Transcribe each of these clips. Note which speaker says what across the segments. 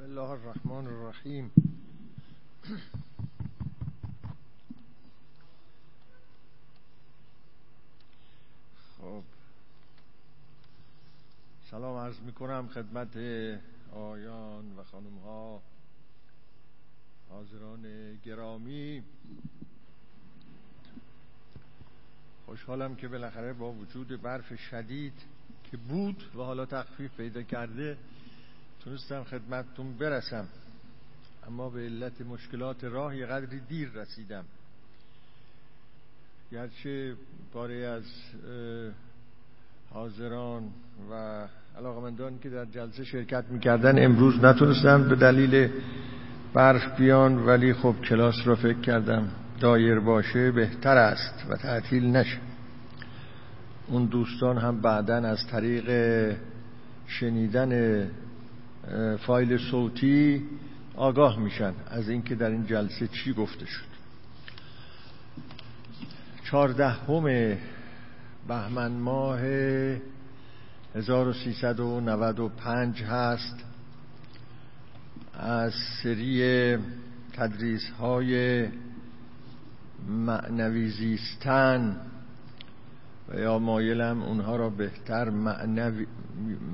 Speaker 1: بسم الله الرحمن الرحیم. خب. سلام عرض می کنم خدمت آیان و خانم ها حاضران گرامی. خوشحالم که بالاخره با وجود برف شدید که بود و حالا تخفیف پیدا کرده تونستم خدمتتون برسم اما به علت مشکلات راه یه قدری دیر رسیدم. گرچه باری از حاضران و علاقمندان که در جلسه شرکت می‌کردن امروز نتونستن به دلیل برف بیان ولی خب کلاس را فکر کردم دایر باشه بهتر است و تعطیل نشه. اون دوستان هم بعدا از طریق شنیدن فایل صوتی آگاه میشن از اینکه در این جلسه چی گفته شد. چهاردهم بهمن ماه 1395 هست. از سری تدریس های معنوی زیستن و یا مایلم اونها را بهتر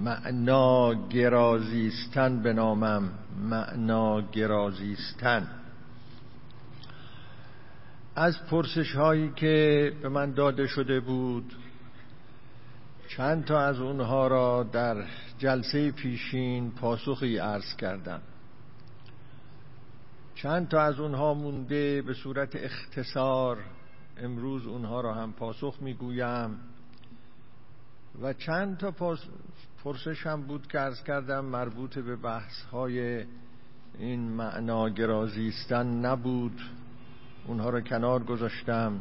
Speaker 1: معنا گرازیستن به نامم. معنا گرازیستن. از پرسش هایی که به من داده شده بود چند تا از اونها را در جلسه پیشین پاسخی عرض کردم. چند تا از اونها مونده به صورت اختصار امروز اونها را هم پاسخ می‌گویم. و چند تا پرسش هم بود که ارز کردم مربوط به بحث های این معناگرازیستن نبود. اونها را کنار گذاشتم.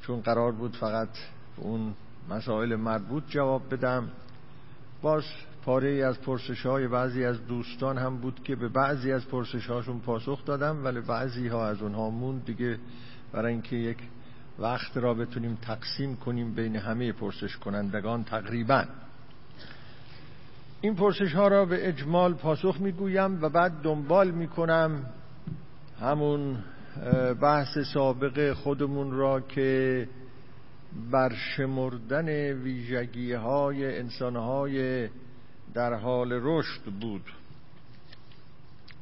Speaker 1: چون قرار بود فقط اون مسائل مربوط جواب بدم. باز پاره ای از پرسش های بعضی از دوستان هم بود که به بعضی از پرسش هاشون پاسخ دادم ولی بعضی ها از اونها موند. دیگه برای اینکه یک وقت را بتونیم تقسیم کنیم بین همه پرسش کنندگان تقریبا. این پرسش ها را به اجمال پاسخ می‌گویم و بعد دنبال می‌کنم همون بحث سابق خودمون را که برشمردن ویژگی های انسان های در حال رشد بود.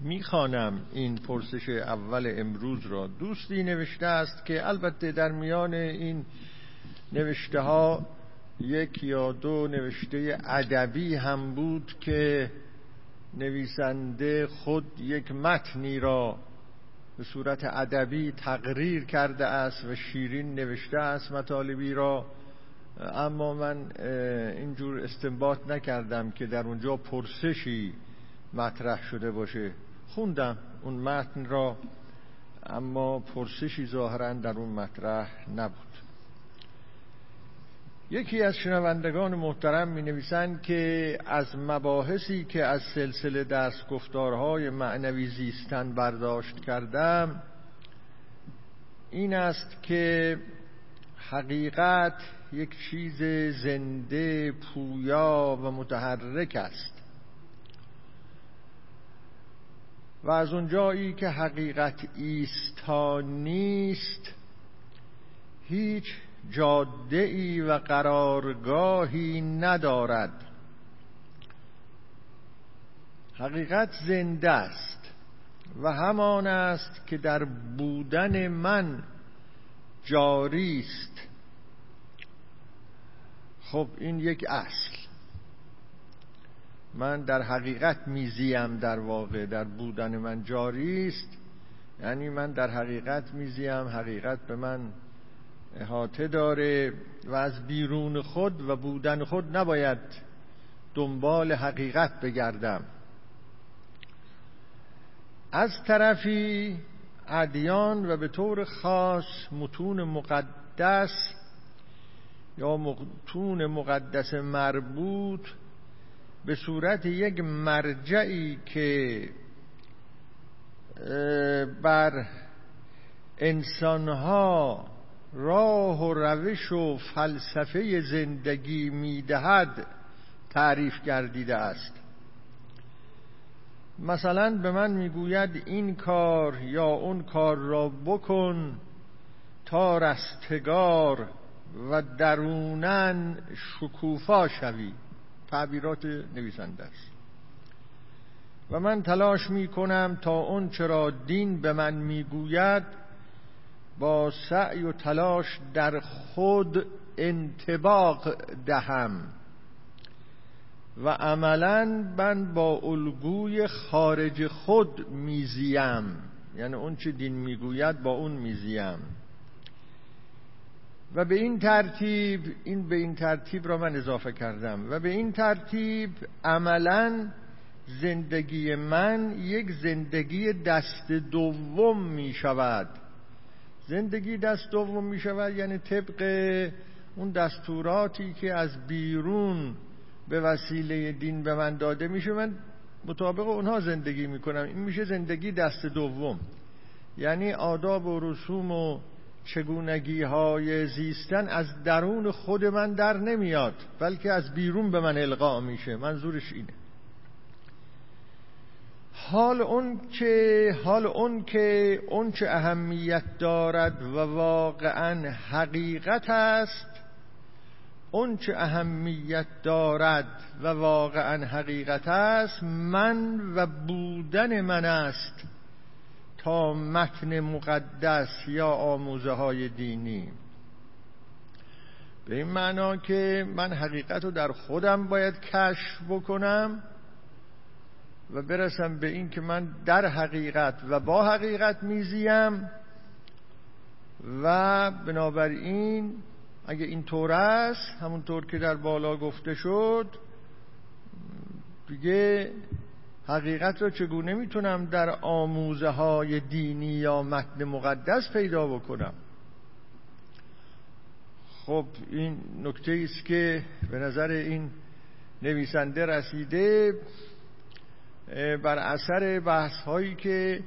Speaker 1: می‌خوانم این پرسش اول امروز را. دوستی نوشته است که البته در میان این نوشته ها یک یا دو نوشته ادبی هم بود که نویسنده خود یک متنی را به صورت ادبی تقریر کرده است و شیرین نوشته است مطالبی را. اما من اینجور استنباط نکردم که در اونجا پرسشی مطرح شده باشه. خوندم اون متن را اما پرسشی ظاهرا در اون مطرح نبود. یکی از شنوندگان محترم می نویسند که از مباحثی که از سلسله درس گفتارهای معنوی زیستن برداشت کردم این است که حقیقت یک چیز زنده پویا و متحرک است. و از اونجایی که حقیقت ایستا نیست هیچ جاده ای و قرارگاهی ندارد. حقیقت زنده است و همان است که در بودن من جاری است. خب این یک اصل. من در حقیقت میزیم در واقع در بودن من جاری است. یعنی من در حقیقت میزیم حقیقت به من احاطه داره و از بیرون خود و بودن خود نباید دنبال حقیقت بگردم. از طرفی ادیان و به طور خاص متون مقدس یا متون مقدس مربوط به صورت یک مرجعی که بر انسانها راه و روش و فلسفه زندگی می‌دهد تعریف گردیده است. مثلا به من می‌گوید این کار یا اون کار را بکن تا رستگار و درونن شکوفا شوی. تعبیرات نویسنده است. و من تلاش می کنم تا اون چرا دین به من می‌گوید با سعی و تلاش در خود انتباق دهم و عملا من با الگوی خارج خود میزیم. یعنی اون چه دین می‌گوید با اون میزیم. و به این ترتیب این به این ترتیب را من اضافه کردم. و به این ترتیب عملا زندگی من یک زندگی دست دوم می شود. زندگی دست دوم می شود یعنی طبق اون دستوراتی که از بیرون به وسیله دین به من داده میشه من مطابق اونها زندگی می‌کنم. این میشه زندگی دست دوم. یعنی آداب و رسوم و چگونگی های زیستن از درون خود من در نمیاد بلکه از بیرون به من القا میشه. منظورش اینه. حال اون که حال اون که اون چه اهمیت دارد و واقعا حقیقت است اون چه اهمیت دارد و واقعا حقیقت است من و بودن من است. تا متن مقدس یا آموزه های دینی. به این معنا که من حقیقت رو در خودم باید کشف بکنم و برسم به این که من در حقیقت و با حقیقت میزیم و بنابراین اگه این طور است همونطور که در بالا گفته شد دیگه حقیقت را چگونه می‌تونم در آموزه های دینی یا متن مقدس پیدا بکنم؟ خب این نکته است که به نظر این نویسنده رسیده بر اثر بحث هایی که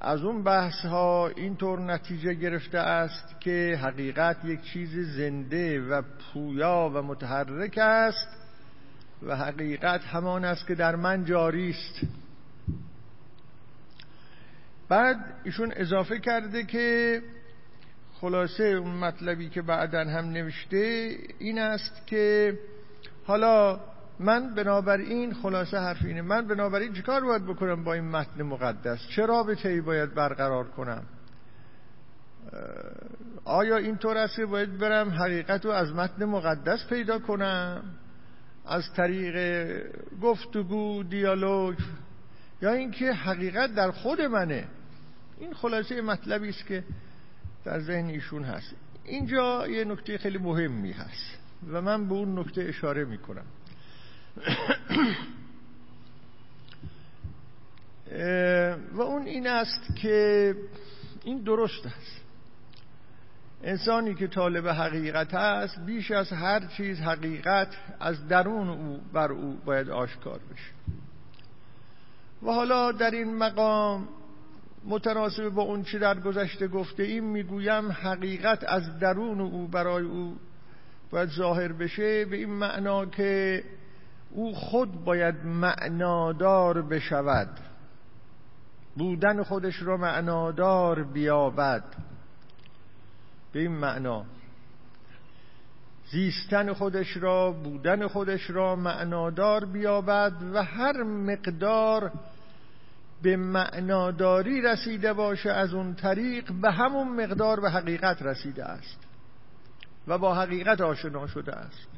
Speaker 1: از اون بحث ها اینطور نتیجه گرفته است که حقیقت یک چیز زنده و پویا و متحرک است و حقیقت همان است که در من جاری است. بعد ایشون اضافه کرده که خلاصه اون مطلبی که بعدا هم نوشته این است که حالا من بنابراین خلاصه حرف اینه من بنابراین چیکار باید بکنم با این متن مقدس؟ چه رابطه ای باید برقرار کنم؟ آیا این طور است که باید برم حقیقت رو از متن مقدس پیدا کنم؟ از طریق گفتگو دیالوگ یا اینکه حقیقت در خود منه. این خلاصه مطلبی است که در ذهن ایشون هست. اینجا یه نکته خیلی مهمی هست و من به اون نکته اشاره می‌کنم. و اون این است که این درست است. انسانی که طالب حقیقت است بیش از هر چیز حقیقت از درون او بر او باید آشکار بشه. و حالا در این مقام متناسب با اون چی در گذشته گفته ایم می‌گویم حقیقت از درون او برای او باید ظاهر بشه به این معنا که او خود باید معنادار بشود. بودن خودش را معنادار بیابد. به این معنا. زیستن خودش را بودن خودش را معنادار بیابد و هر مقدار به معناداری رسیده باشه از اون طریق به همون مقدار به حقیقت رسیده است و با حقیقت آشنا شده است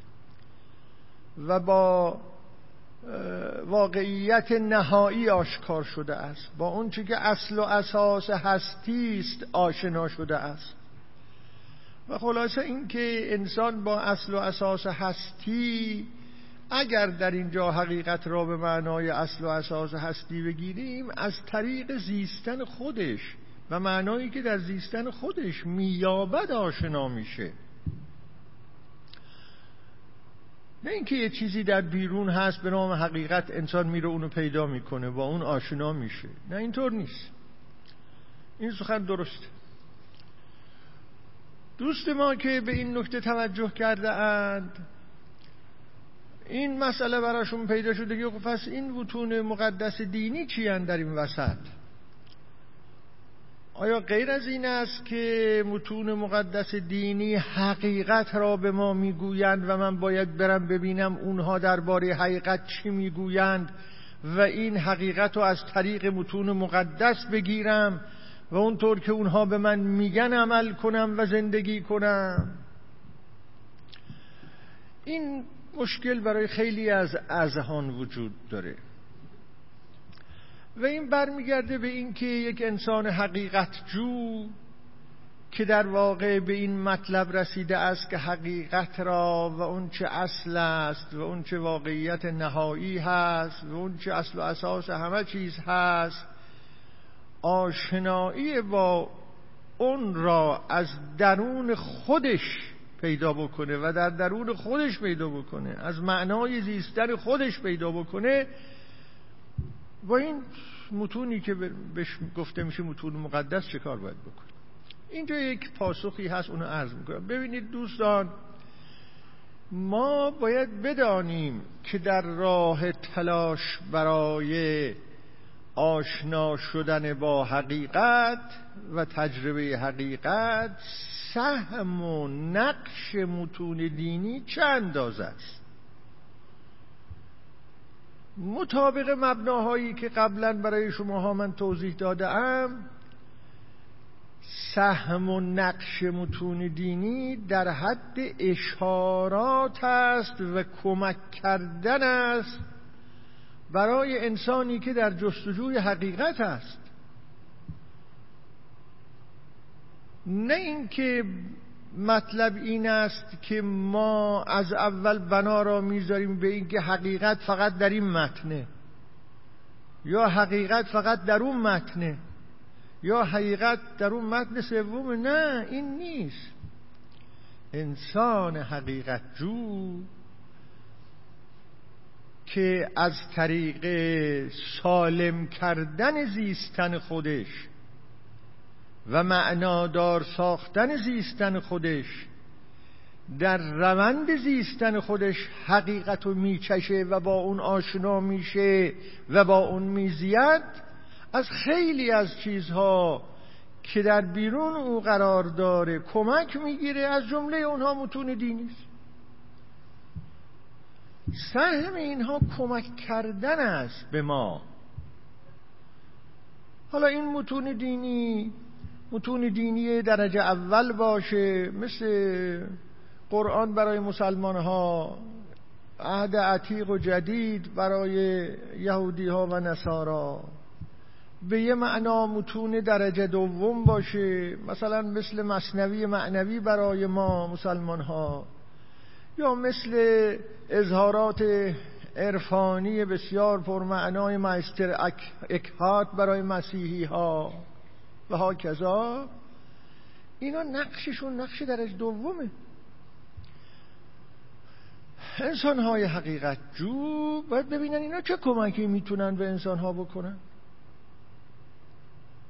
Speaker 1: و با واقعیت نهایی آشکار شده است با اون که اصل و اساس هستی است آشنا شده است. و خلاصه اینکه انسان با اصل و اساس هستی اگر در اینجا حقیقت را به معنای اصل و اساس هستی بگیریم از طریق زیستن خودش و معنایی که در زیستن خودش میابد آشنا میشه. نه اینکه یه چیزی در بیرون هست به نام حقیقت انسان میره اونو پیدا می‌کنه با اون آشنا میشه. نه اینطور نیست. این سخن درسته. دوست ما که به این نکته توجه کرده اند این مسئله براشون پیدا شده که خب پس این متون مقدس دینی چی در این وسط؟ آیا غیر از این است که متون مقدس دینی حقیقت را به ما می‌گویند و من باید برم ببینم اونها درباره حقیقت چی می‌گویند و این حقیقت رو از طریق متون مقدس بگیرم؟ و اونطور که اونها به من میگن عمل کنم و زندگی کنم. این مشکل برای خیلی از اذهان وجود داره. و این برمیگرده به اینکه یک انسان حقیقت جو که در واقع به این مطلب رسیده است که حقیقت را و اون چه اصل است و اون چه واقعیت نهایی هست و اون چه اصل و اساس همه چیز هست آشنایی با اون را از درون خودش پیدا بکنه و در درون خودش پیدا بکنه از معنای زیستن خودش پیدا بکنه. با این متونی که بهش گفته میشه متون مقدس چه کار باید بکنه؟ اینجا یک پاسخی هست اونو عرض می‌کنم. ببینید دوستان ما باید بدانیم که در راه تلاش برای آشنا شدن با حقیقت و تجربه حقیقت سهم و نقش متون دینی چه اندازه است؟ مطابق مبناهایی که قبلا برای شماها من توضیح دادم سهم و نقش متون دینی در حد اشارات است و کمک کردن است برای انسانی که در جستجوی حقیقت است. نه اینکه مطلب این است که ما از اول بنا را می‌ذاریم به اینکه حقیقت فقط در این متنه یا حقیقت فقط در اون متنه یا حقیقت در اون متن سوم نه این نیست. انسان حقیقت جو که از طریق سالم کردن زیستن خودش و معنادار ساختن زیستن خودش در روند زیستن خودش حقیقت رو میچشه و با اون آشنا میشه و با اون میزید از خیلی از چیزها که در بیرون او قرار داره کمک می‌گیره از جمله اونها متون دینی سهم اینها کمک کردن است به ما. حالا این متون دینی متون دینی درجه اول باشه مثل قرآن برای مسلمان ها عهد عتیق و جدید برای یهودی ها و نصارا. به یه معنا متون درجه دوم باشه مثلا مثل مصنوی معنوی برای ما مسلمان ها یا مثل اظهارات عرفانی بسیار پرمعنای مایستر اکهات برای مسیحی ها و ها کذا اینا نقششون نقش درجه دومه. انسان های حقیقت جو باید ببینن اینا چه کمکی می‌تونن به انسان ها بکنن.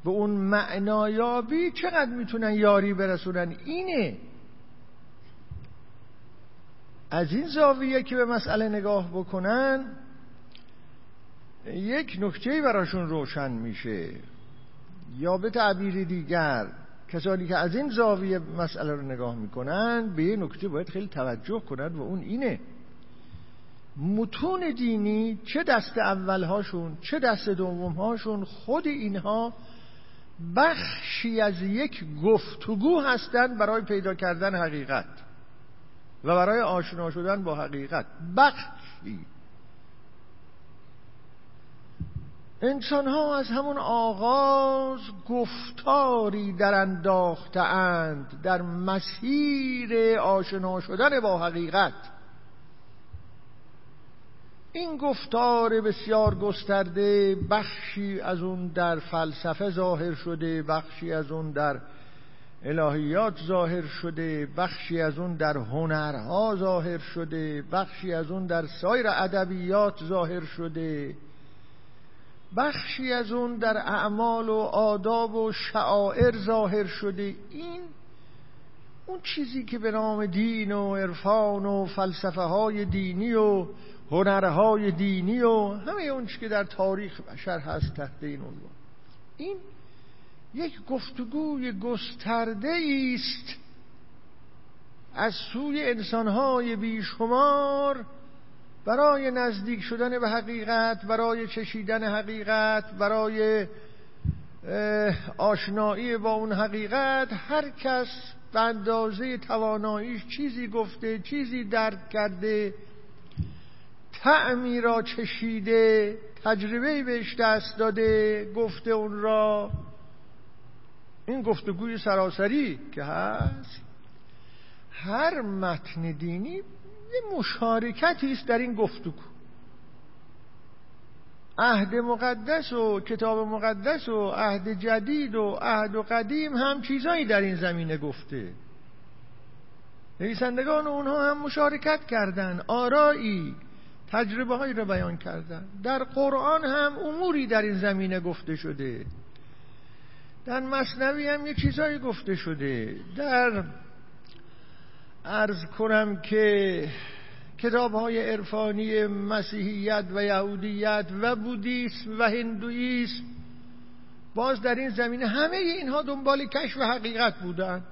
Speaker 1: به اون معنایابی چقدر می‌تونن یاری برسونن؟ اینه. از این زاویه که به مسئله نگاه بکنن یک نکته براشون روشن میشه. یا به تعبیر دیگر کسانی که از این زاویه مسئله رو نگاه می‌کنن به یه نکته باید خیلی توجه کنند و اون اینه. متون دینی چه دست اولهاشون چه دست دومهاشون خود اینها بخشی از یک گفتگو هستند برای پیدا کردن حقیقت. و برای آشنا شدن با حقیقت. بخشی. انسان ها از همون آغاز گفتاری در انداخته اند در مسیر آشنا شدن با حقیقت. این گفتار بسیار گسترده بخشی از اون در فلسفه ظاهر شده بخشی از اون در الهیات ظاهر شده بخشی از اون در هنرها ظاهر شده بخشی از اون در سایر ادبیات ظاهر شده. بخشی از اون در اعمال و آداب و شعائر ظاهر شده. این اون چیزی که به نام دین و عرفان و فلسفه های دینی و هنرهای دینی و همه اون که در تاریخ بشر هست تحت این عنوان. این یک گفتگوی گسترده است. از سوی انسانهای بیشمار برای نزدیک شدن به حقیقت برای چشیدن حقیقت برای آشنایی با اون حقیقت هر کس به اندازه تواناییش چیزی گفته چیزی درک کرده تعمی را چشیده تجربه بهش دست داده گفته اون را. این گفتگوی سراسری که هست هر متن دینی یه مشارکتی است در این گفتگو. عهد مقدس و کتاب مقدس و عهد جدید و عهد و قدیم هم چیزایی در این زمینه گفته. نویسندگان اونها هم مشارکت کردن آرایی تجربه هایی را بیان کردن. در قرآن هم اموری در این زمینه گفته شده. در مصنوی هم یه چیزایی گفته شده. در ارز کنم که کتاب های عرفانی مسیحیت و یهودیت و بودیسم و هندویسم باز در این زمینه همه اینها دنبال کشف حقیقت بودن.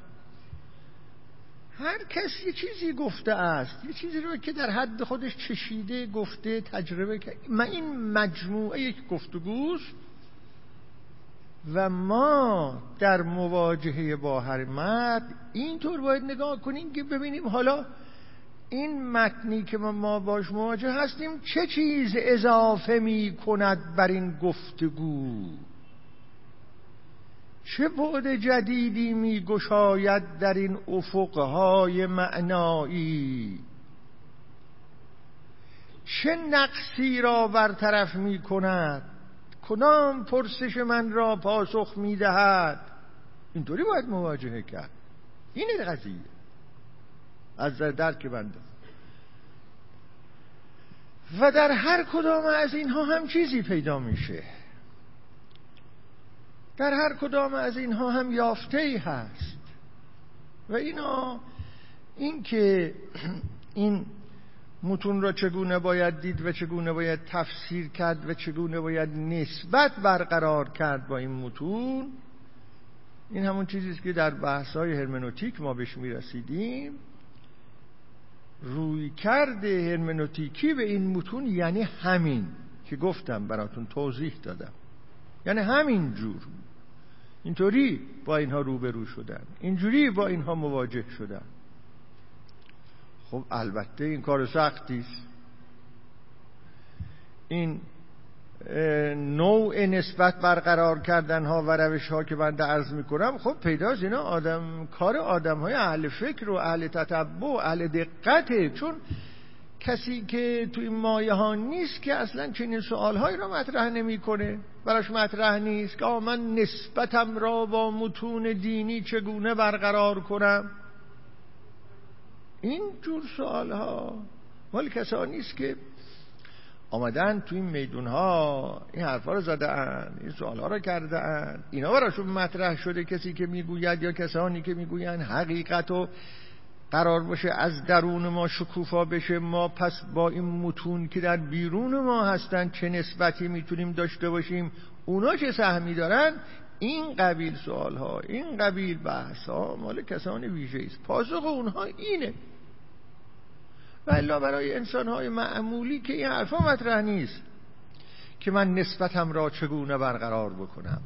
Speaker 1: هر کس یه چیزی گفته است یه چیزی رو که در حد خودش چشیده گفته تجربه کرد این مجموعه یک گفتگوست. و ما در مواجهه با هر مرد اینطور باید نگاه کنیم که ببینیم حالا این متنی که ما باش مواجه هستیم چه چیز اضافه می کند بر این گفتگو؟ چه بعد جدیدی می گشاید در این افقهای معنایی؟ چه نقصی را برطرف می کند کدام پرسش من را پاسخ می دهد اینطوری باید مواجهه کرد. اینه قضیه. از درک بنده و در هر کدام از اینها هم چیزی پیدا میشه. در هر کدام از اینها هم یافته ای هست. و اینا این که این متون را چگونه باید دید و چگونه باید تفسیر کرد و چگونه باید نسبت برقرار کرد با این متون؟ این همون چیزی است که در بحث های هرمنوتیک ما بهش می‌رسیدیم. روی کرده هرمنوتیکی به این متون یعنی همین که گفتم براتون توضیح دادم. یعنی همین جور. اینطوری با اینها روبرو شدن. اینجوری با اینها مواجه شدن. خب البته این کار سختی است. این نوع نسبت برقرار کردن ها و روش ها که بنده عرض می‌کنم خب پیداست اینا آدم کار آدم های اهل فکر و اهل تتبع و اهل دقته چون کسی که تو این مایه ها نیست که اصلا چنین سوال هایی را مطرح نمی‌کنه براش مطرح نیست که من نسبتم را با متون دینی چگونه برقرار کنم؟ این جور سوال ها مال کسانی است که آمدن تو این میدون ها این حرفا رو زدن این سوال ها رو کردن اینا براشون مطرح شده کسی که می‌گوید یا کسانی که می‌گویند حقیقت و قرار باشه از درون ما شکوفا بشه ما پس با این متون که در بیرون ما هستن چه نسبتی می‌تونیم داشته باشیم اونا چه سهمی دارن؟ این قبیل سوال ها این قبیل بحث ها مال کسان ویژه است پاسخ اونها اینه. و برای انسان های معمولی که این حرفا مطرح نیست که من نسبتم را چگونه برقرار بکنم.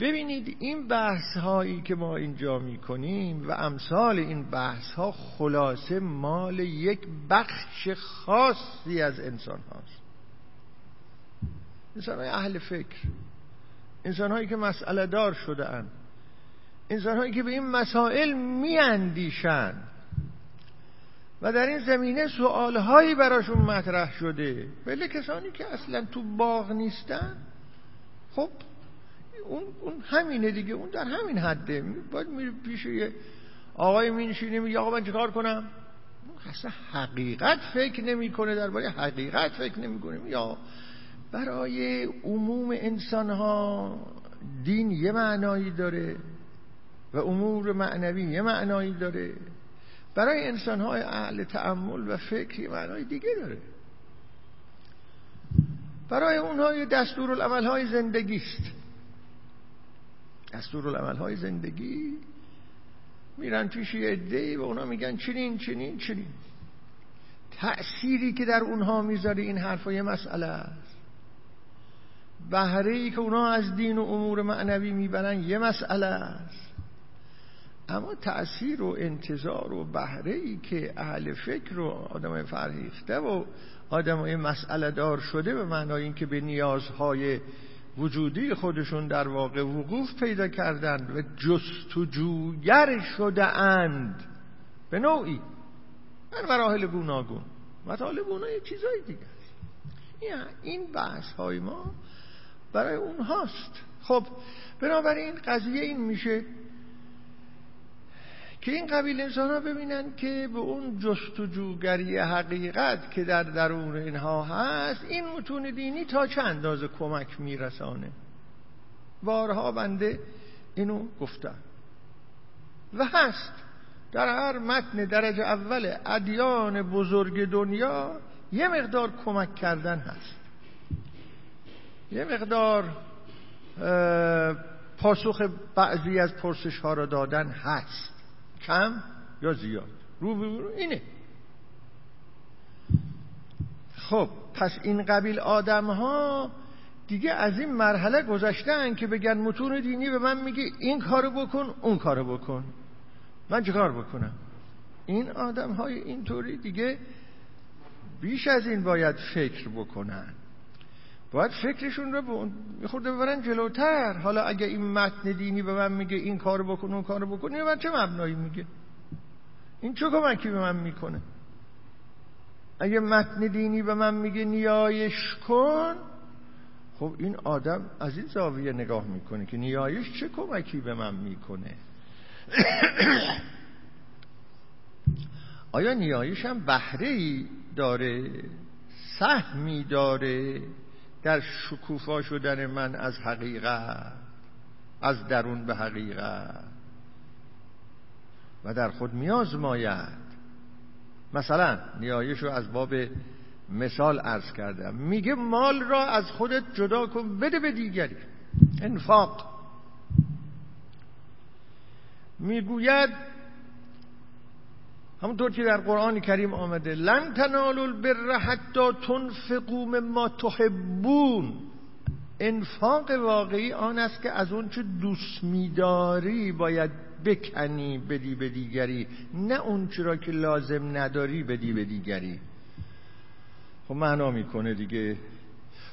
Speaker 1: ببینید این بحث هایی که ما اینجا می کنیم و امثال این بحث ها خلاصه مال یک بخش خاصی از انسان هاست انسان های اهل فکر انسان هایی که مسئله دار شده اند انسان هایی که به این مسائل می اندیشند و در این زمینه سوالهایی براشون مطرح شده. بله کسانی که اصلا تو باغ نیستن خب اون, اون همینه دیگه. اون در همین حده. باید میره پیش یه آقای مینشینه میگه آقا من چیکار کنم؟ اصلا حقیقت فکر نمی‌کنه درباره حقیقت فکر نمی‌کنه. یا برای عموم انسان ها دین یه معنایی داره و امور معنوی یه معنایی داره. برای انسان های اهل تعمل و فکر معنای دیگه داره. برای اونها دستور العمل های زندگی است دستور العمل های زندگی میرن پیش یه عده‌ای و اونا میگن چنین چنین چنین. تأثیری که در اونها می‌ذاره این حرفای مسئله است. بهره ای که اونا از دین و امور معنوی می‌برن یه مسئله است. اما تأثیر و انتظار و بهره ای که اهل فکر و آدم فرهیخته و آدم مسئله دار شده به معنای اینکه به نیازهای وجودی خودشون در واقع وقوف پیدا کردند و جستجوگر شده اند به نوعی. در مراحل گوناگون. مطالب اونا یه چیزای دیگه است. این بحث های ما برای اونهاست. خب بنابراین قضیه این میشه که این قبیل انسان ها ببینن که به اون جستجوگری حقیقت که در درون اینها هست این متون دینی تا چه اندازه کمک میرسانه؟ بارها بنده اینو گفتم. و هست. در هر متن درجه اول ادیان بزرگ دنیا یه مقدار کمک کردن هست. یه مقدار پاسخ بعضی از پرسش ها را دادن هست. کم یا زیاد؟ رو به اینه. خب پس این قبیل آدم ها دیگه از این مرحله گذشتن که بگن متون دینی به من میگه این کارو بکن اون کارو بکن. من چه کار بکنم؟ این آدم های اینطوری دیگه بیش از این باید فکر بکنن. باید فکرشون رو میخورده ببرن جلوتر. حالا اگه این متن دینی به من میگه این کارو بکن اون کارو بکن این من چه مبنایی میگه؟ این چه کمکی به من می‌کنه؟ اگه متن دینی به من میگه نیایش کن خب این آدم از این زاویه نگاه می‌کنه که نیایش چه کمکی به من می‌کنه؟ آیا نیایش هم بهره ای داره؟ سهمی داره؟ در شکوفا شدن من از حقیقت از درون به حقیقت. و در خود میازماید مثلا نیایش رو از باب مثال عرض کردم. میگه مال را از خودت جدا کن بده به دیگری. انفاق. می‌گوید همونطور که در قرآن کریم آمده. لن تنالوا البر حتی تنفقوا مما تحبون. انفاق واقعی آن است که از اون چه دوست میداری باید بکنی بدی به دیگری نه اون را که لازم نداری بدی به دیگری. خب معنا می‌کنه دیگه.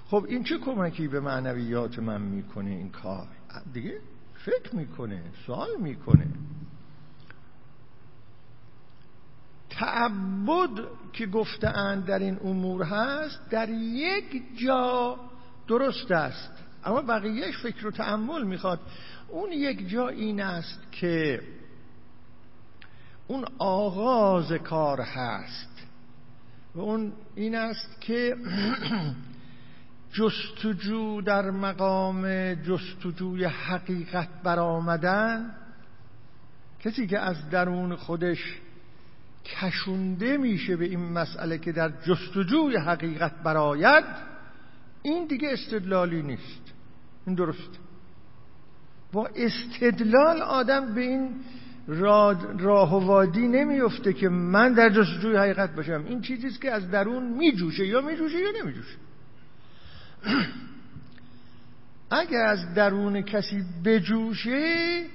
Speaker 1: خب این چه کمکی به معنویات من می‌کنه این کار؟ دیگه فکر می‌کنه سوال می‌کنه. تعبد که گفتهاند در این امور هست در یک جا درست است. اما بقیهش فکر و تعمل می‌خواد. اون یک جا این است که اون آغاز کار هست و اون این است که جستجو در مقام جستجوی حقیقت برآمدن. کسی که از درون خودش کشونده میشه به این مسئله که در جستجوی حقیقت براید این دیگه استدلالی نیست. این درست. با استدلال آدم به این راه و وادی نمیفته که من در جستجوی حقیقت باشم. این چیزیست که از درون میجوشه یا میجوشه یا نمیجوشه. اگر از درون کسی بجوشه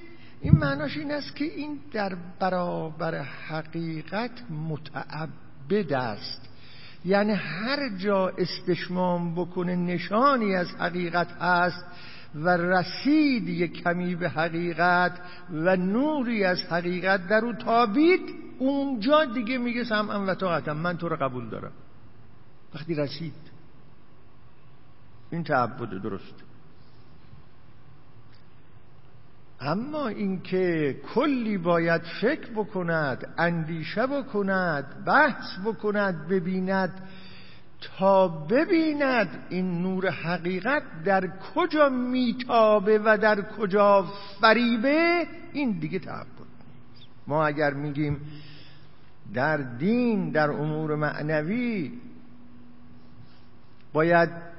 Speaker 1: این معناش این است که این در برابر حقیقت متعبد است. یعنی هر جا استشمام بکنه نشانی از حقیقت است و رسید یک کمی به حقیقت و نوری از حقیقت در او تابید اونجا دیگه میگه سمعا و طاعتم من تو رو قبول دارم. وقتی رسید این تعبد درست. اما اینکه کلی باید فکر بکند اندیشه بکند بحث بکند ببیند تا ببیند این نور حقیقت در کجا میتابه و در کجا فریبه این دیگه تعبد نیست. ما اگر میگیم در دین در امور معنوی باید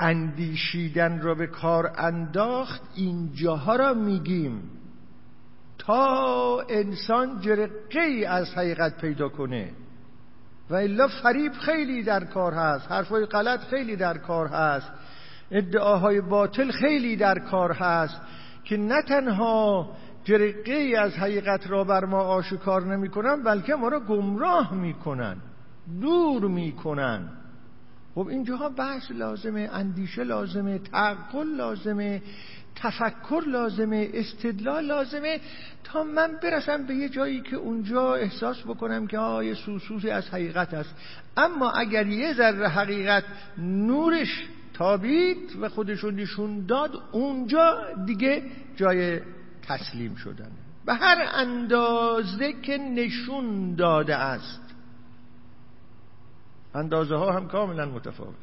Speaker 1: اندیشیدن را به کار انداخت اینجاها را میگیم. تا انسان جرقه ای از حقیقت پیدا کنه. و الا فریب خیلی در کار هست حرفای غلط خیلی در کار هست ادعاهای باطل خیلی در کار هست که نه تنها جرقه ای از حقیقت را بر ما آشکار نمی کنن بلکه ما را گمراه می‌کنن دور می‌کنن. خب اینجاها بحث لازمه اندیشه لازمه تعقل لازمه تفکر لازمه استدلال لازمه تا من برسم به یه جایی که اونجا احساس بکنم که آه سوسوسی از حقیقت است. اما اگر یه ذره حقیقت نورش تابید و خودشون نشون داد اونجا دیگه جای تسلیم شدن. به هر اندازه که نشون داده است. اندازه ها هم کاملا متفاوت.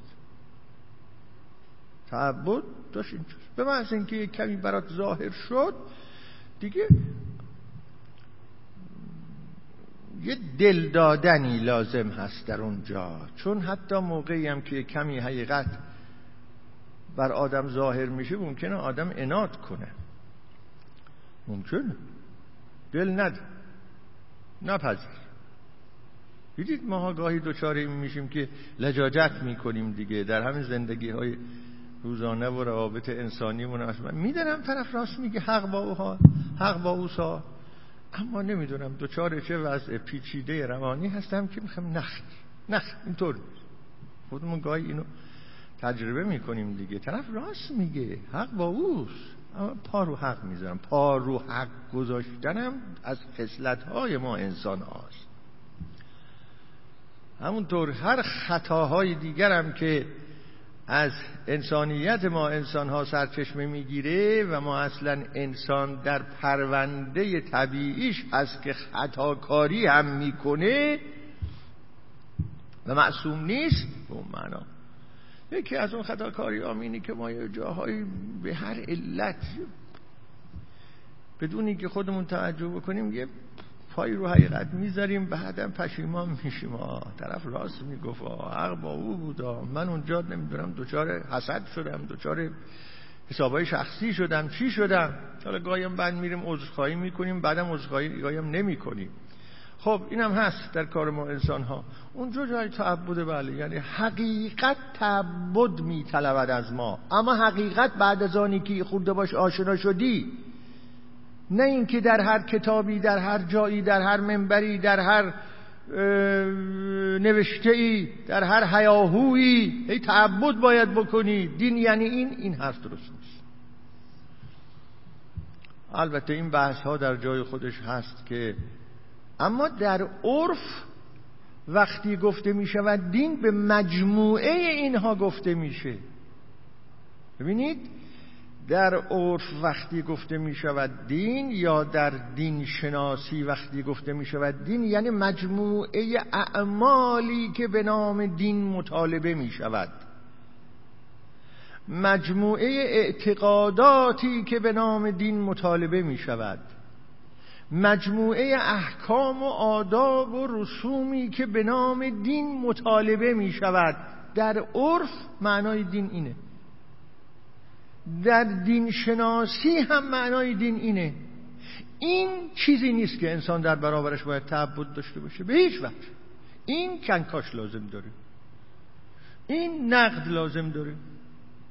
Speaker 1: تعبد داشت اینجور به محض اینکه کمی برات ظاهر شد دیگه یه دل دادنی لازم هست در اونجا. چون حتی موقعی هم که کمی حقیقت بر آدم ظاهر میشه ممکنه آدم اناد کنه. ممکنه. دل ند نپذیر. دیدید ماها گاهی دوچار این میشیم که لجاجت می‌کنیم دیگه. در همین زندگی های روزانه و روابط انسانی من می‌دونم طرف راست میگه حق با اوها حق با اوسا. اما نمی‌دونم دوچار چه وضع پیچیده روانی هستم که می‌خوام نخ نخ اینطور. خودمون گاهی اینو تجربه می‌کنیم دیگه. طرف راست میگه حق با اوست. اما پا رو حق می‌ذارم. پا رو حق گذاشتنم از خصلت های ما انسان هاست. همونطور هر خطاهای دیگرم که از انسانیت ما انسان ها سرچشمه می‌گیره و ما اصلا انسان در پرونده طبیعیش هست که خطاکاری هم می‌کنه و معصوم نیست به اون معنا. یکی از اون خطاکاری آمینی که ما یه جاهایی به هر علت بدونی که خودمون توجه بکنیم یه پای رو حقیقت می‌ذاریم بعدم پشیمان میشیم. آه طرف راست می‌گفت حق با او بودا من اونجا نمی‌دونم دوچار حسد شدم دوچار حسابای شخصی شدم چی شدم؟ حالا گاهیم بعد میریم عذرخواهی می‌کنیم بعدم عذرخواهی گاهیم نمی‌کنیم. خب اینم هست در کار ما انسان ها اونجا جای تعبد بله یعنی حقیقت تعبد میطلبد از ما. اما حقیقت بعد از آنی که خورده باش آشنا شدی نه اینکه در هر کتابی در هر جایی در هر منبری در هر نوشته ای در هر حیاهویی ای تعبد باید بکنی. دین یعنی این این حرف درست نیست. البته این بحث ها در جای خودش هست که اما در عرف وقتی گفته می شود دین به مجموعه اینها گفته میشه. ببینید در عرف وقتی گفته می شود دین یا در دین شناسی وقتی گفته می شود دین یعنی مجموعه اعمالی که به نام دین مطالبه می شود. مجموعه اعتقاداتی که به نام دین مطالبه می شود. مجموعه احکام و آداب و رسومی که به نام دین مطالبه می شود. در عرف معنای دین اینه. در دین شناسی هم معنای دین اینه. این چیزی نیست که انسان در برابرش باید تعبد داشته باشه. به هیچ وقت این کنکاش لازم داره. این نقد لازم داره.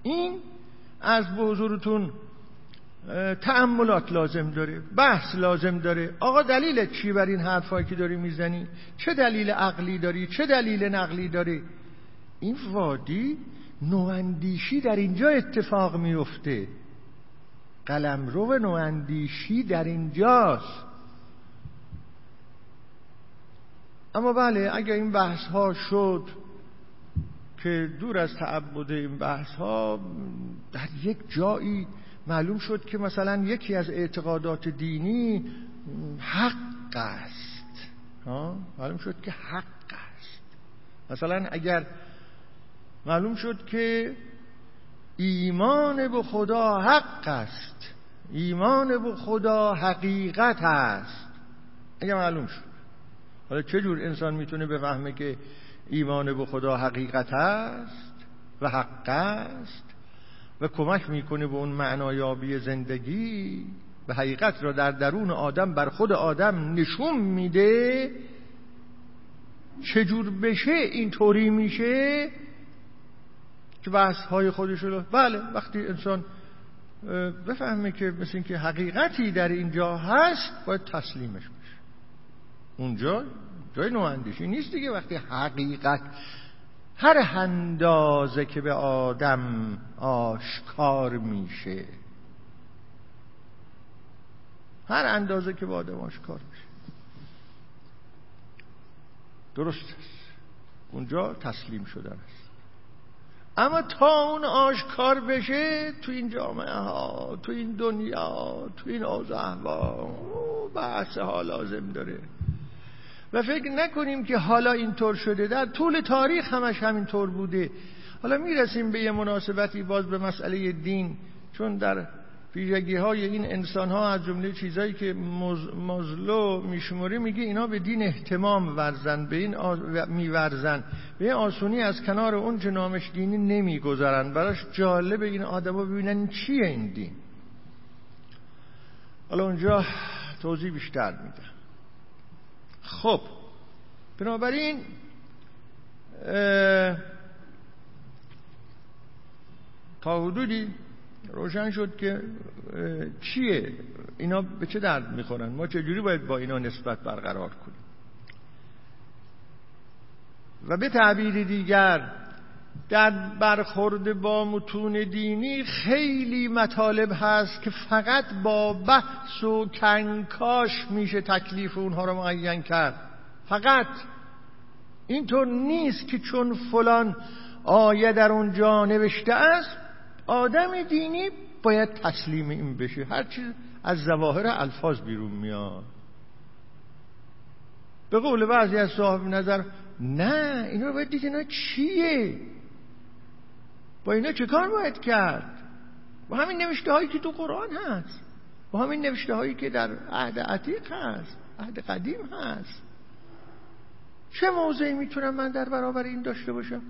Speaker 1: این از به حضورتون تعملات لازم داره. بحث لازم داره. آقا دلیل چی بر این حرفایی که داری می‌زنی؟ چه دلیل عقلی داری؟ چه دلیل نقلی داری؟ این وادی نواندیشی در اینجا اتفاق میفته. قلمرو نواندیشی در اینجاست. اما بله اگر این بحث ها شد که دور از تعبد این بحث ها در یک جایی معلوم شد که مثلا یکی از اعتقادات دینی حق است. معلوم شد که حق است. مثلا اگر معلوم شد که ایمان به خدا حق است. ایمان به خدا حقیقت است. اگه معلوم شد. حالا چه جور انسان می‌تونه بفهمه که ایمان به خدا حقیقت است و حق است و کمک می‌کنه به اون معنایابی زندگی و حقیقت را در درون آدم بر خود آدم نشون میده؟ چجور بشه؟ اینطوری میشه؟ که بحث های خودش رو بله وقتی انسان بفهمه که مثل اینکه حقیقتی در اینجا هست باید تسلیمش بشه. اونجا جای نواندیشی نیست دیگه. وقتی حقیقت هر اندازه که به آدم آشکار میشه هر اندازه که به آدم آشکار میشه. درست است. اونجا تسلیم شدن است. اما تا اون آشکار بشه تو این جامعه ها تو این دنیا تو این اوضاع بحث ها لازم داره. و فکر نکنیم که حالا اینطور شده. در طول تاریخ همش همینطور بوده. حالا می‌رسیم به یه مناسبتی باز به مسئله دین چون در ویژگی های این انسان ها از جمله چیزهایی که مزلو میشموری میگه اینا به دین احتمام ورزن به این میورزن. به این آسونی از کنار اون که نامش دینی نمی‌گذارن براش جالب این آدم ببینن چیه این دین. حالا اونجا توضیح بیشتر میدم خب بنابراین تا حدودی روشن شد که چیه؟ اینا به چه درد می‌خورن؟ ما چجوری باید با اینا نسبت برقرار کنیم؟ و به تعبیر دیگر در برخورد با متون دینی خیلی مطالب هست که فقط با بحث و کنکاش میشه تکلیف اونها رو معین کرد. فقط. اینطور نیست که چون فلان آیه در اونجا نوشته است آدم دینی باید تسلیم این بشه. هر چیز از ظواهر الفاظ بیرون میاد. به قول بعضی از صاحب نظر نه اینا باید دید اینا چیه؟ با اینا چه کار باید کرد؟ با همین نوشته هایی که تو قرآن هست. با همین نوشته هایی که در عهد عتیق هست عهد قدیم هست. چه موضعی می‌تونم من در برابر این داشته باشم؟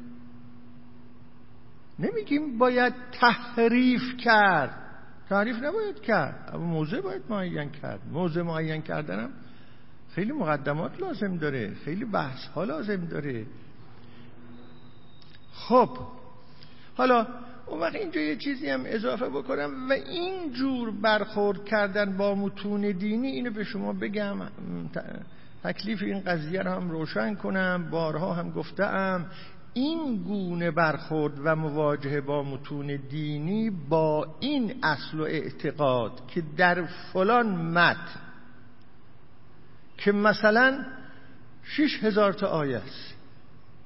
Speaker 1: نمیگیم باید تحریف کرد. تحریف نباید کرد. اما موضع باید معین کرد. موضع معین کردنم خیلی مقدمات لازم داره. خیلی بحث ها لازم داره. خب. حالا اون وقت اینجا یه چیزی هم اضافه بکنم و این جور برخورد کردن با متون دینی اینو به شما بگم. تکلیف این قضیه رو هم روشن کنم. بارها هم گفتم این گونه برخورد و مواجهه با متون دینی با این اصل و اعتقاد که در فلان مت که مثلا شیش هزار تا آیه است.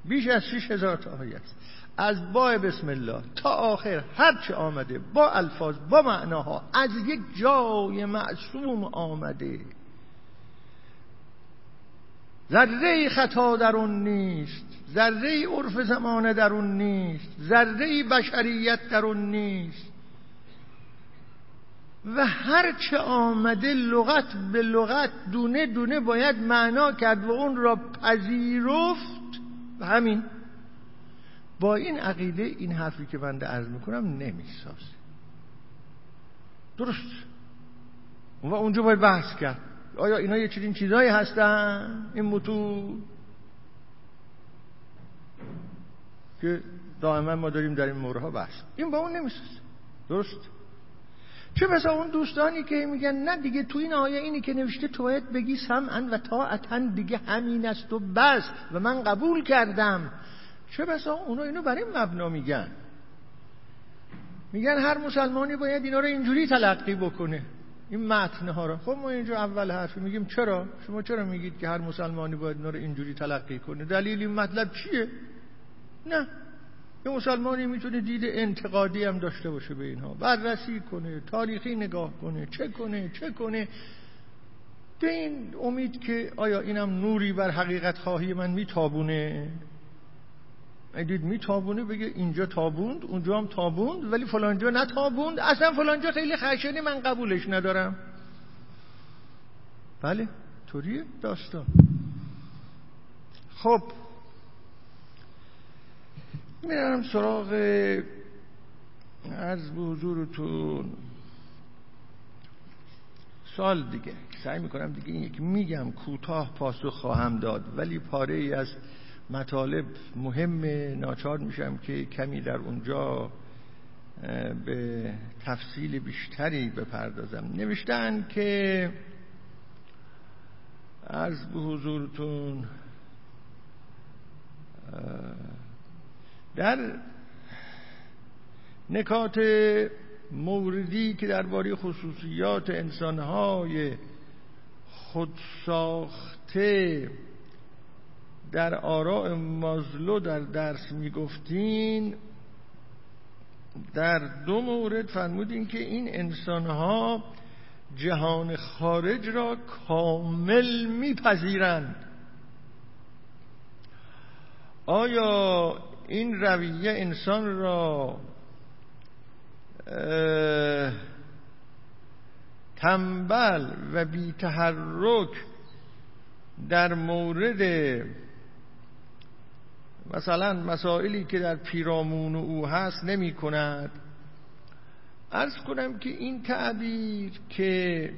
Speaker 1: بیش از شیش هزار تا آیه است. از با بسم الله تا آخر هرچه آمده با الفاظ با معناها از یک جای معصوم آمده. ذره خطا در اون نیست ذره عرف زمانه در اون نیست ذره بشریت در اون نیست. و هرچه آمده لغت به لغت دونه دونه باید معنا کرد و اون را پذیرفت. و همین با این عقیده این حرفی که بنده عرض می‌کنم نمی‌سازه. درست. و اونجا باید بحث کرد. آیا اینا یه چنین چیزایی هستن؟ این متون؟ که دائما ما داریم در این مورها بحث. این با اون نمی‌سازه درست؟ چه بسا اون دوستانی که میگن نه دیگه تو این آیه اینی که نوشته تو باید بگی سمعن و طاعتن دیگه همین است و بس و من قبول کردم. چه بسا اونا اینو برای مبنا میگن. میگن هر مسلمانی باید اینا رو اینجوری تلقی بکنه. این متنه ها رو. خب ما اینجا اول حرفی میگیم چرا؟ شما چرا میگید که هر مسلمانی باید اینا رو اینجوری تلقی کنه؟ دلیل این مطلب چیه؟ نه. یه مسلمانی می‌تونه دید انتقادی هم داشته باشه به اینها. بررسی کنه تاریخی نگاه کنه چه کنه چه کنه. به این امید که آیا اینم نوری بر حقیقت خواهی من میتابونه؟ دید می تابونه بگه اینجا تابوند اونجا هم تابوند ولی فلانجا نتابوند اصلا فلانجا خیلی خشنی من قبولش ندارم. بله طوریه داستان. خب میرم سراغ از به حضورتون. سال دیگه سعی می‌کنم دیگه این یک میگم کوتاه پاسخ خواهم داد ولی پاره ای از مطالب مهم ناچار میشم که کمی در اونجا به تفصیل بیشتری بپردازم. نوشتن که از به حضورتون در نکات موردی که درباره خصوصیات انسانهای خودساخته در آراء مازلو در درس می‌گفتین در دو مورد فرمودین که این انسانها جهان خارج را کامل میپذیرند. آیا این رویه انسان را تنبل و بی تحرک در مورد مثلا مسائلی که در پیرامون او هست نمی کند. ارز کنم که این تعبیر که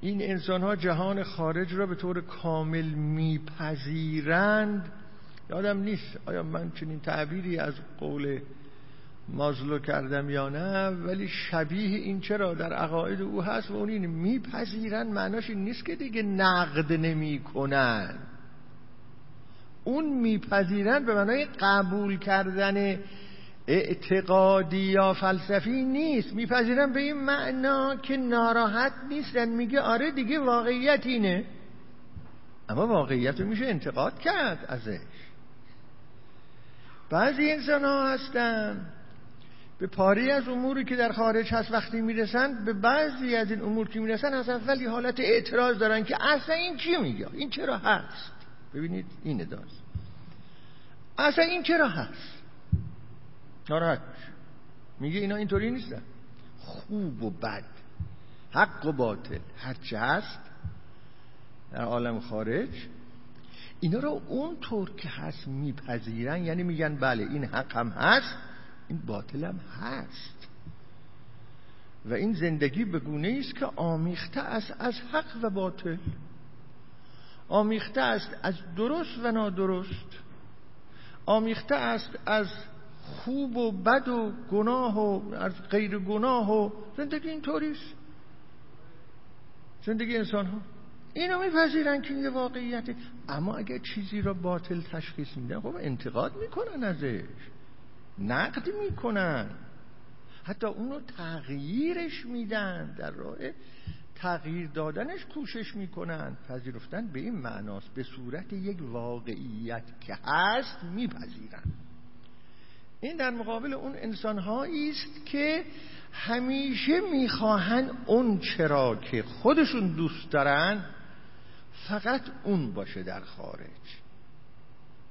Speaker 1: این انسان ها جهان خارج را به طور کامل میپذیرند یادم نیست آیا من چنین تعبیری از قول مازلو کردم یا نه ولی شبیه این چرا در عقاید او هست و اون این میپذیرن معناش این نیست که دیگه نقد نمی‌کنن اون میپذیرن به معنای قبول کردن اعتقادی یا فلسفی نیست. میپذیرن به این معنا که ناراحت نیستن. میگه آره دیگه واقعیت اینه. اما واقعیت رو میشه انتقاد کرد ازش. بعضی انسان ها هستن. به پاری از اموری که در خارج هست وقتی می‌رسن به بعضی از این امور که می‌رسن از اول حالت اعتراض دارن که اصلا این چی میگه؟ این چرا هست؟ ببینید اینه داست اصلا این چرا هست؟ ناراحت میگه اینا اینطوری نیستن. خوب و بد. حق و باطل. هرچه هست در عالم خارج اینا رو اونطور که هست میپذیرن یعنی میگن بله این حق هم هست این باطل هم هست. و این زندگی به گونه است که آمیخته است از حق و باطل. آمیخته است از درست و نادرست. آمیخته است از خوب و بد و گناه و از غیر گناه و زندگی اینطوری است زندگی انسان ها اینو میپذیرن که این واقعیته اما اگر چیزی را باطل تشخیص میدن خب انتقاد می‌کنن ازش. نقد می‌کنن. حتی اونو تغییرش میدن در راه تغییر دادنش کوشش می‌کنن پذیرفتن به این معناست به صورت یک واقعیت که هست میپذیرن این در مقابل اون انسانهایی است که همیشه می‌خواهند اون چرا که خودشون دوست دارن فقط اون باشه در خارج.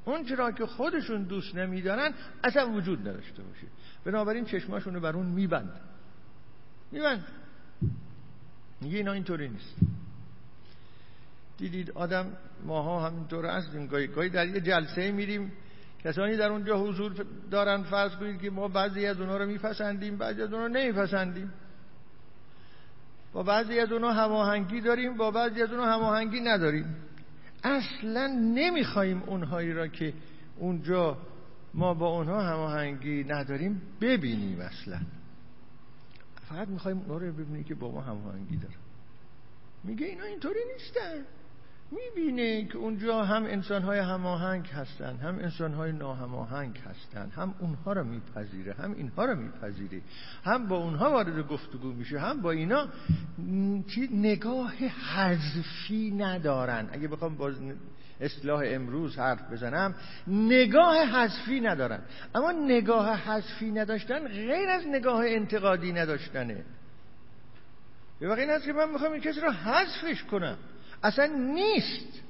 Speaker 1: اون چرا که خودشون دوست نمیدارن اصلا وجود نداشته باشه. بنابراین چشماشونو بر اون میبند میبند میگه اینا اینطوری نیست. دیدید آدم ماها همینطور هستیم گاهی گاهی در یه جلسه میریم کسانی در اونجا حضور دارن فرض کنید که ما بعضی از اونها رو میپسندیم بعضی از اونها رو نمیپسندیم. با بعضی از اونها هماهنگی داریم با بعضی از اونها هماهنگی نداریم. اصلا نمی‌خوایم اونهایی را که اونجا ما با اونها هماهنگی نداریم ببینیم اصلا. فقط می‌خوایم اونها رو ببینیم که با ما هماهنگی دارن میگه اینا اینطوری نیستن. می‌بینه که اونجا هم انسانهای هماهنگ هستن هم انسانهای ناهماهنگ هستن هم اونها رو میپذیره هم اینها رو میپذیره هم با اونها وارد گفتگو میشه هم با اینا نگاه حذفی ندارن. اگه بخوام با اصلاح امروز حرف بزنم نگاه حذفی ندارن اما نگاه حذفی نداشتن غیر از نگاه انتقادی نداشتنه. به واقع این هست که من می‌خوام این کسی رو حذفش کنم. اصلا نیست.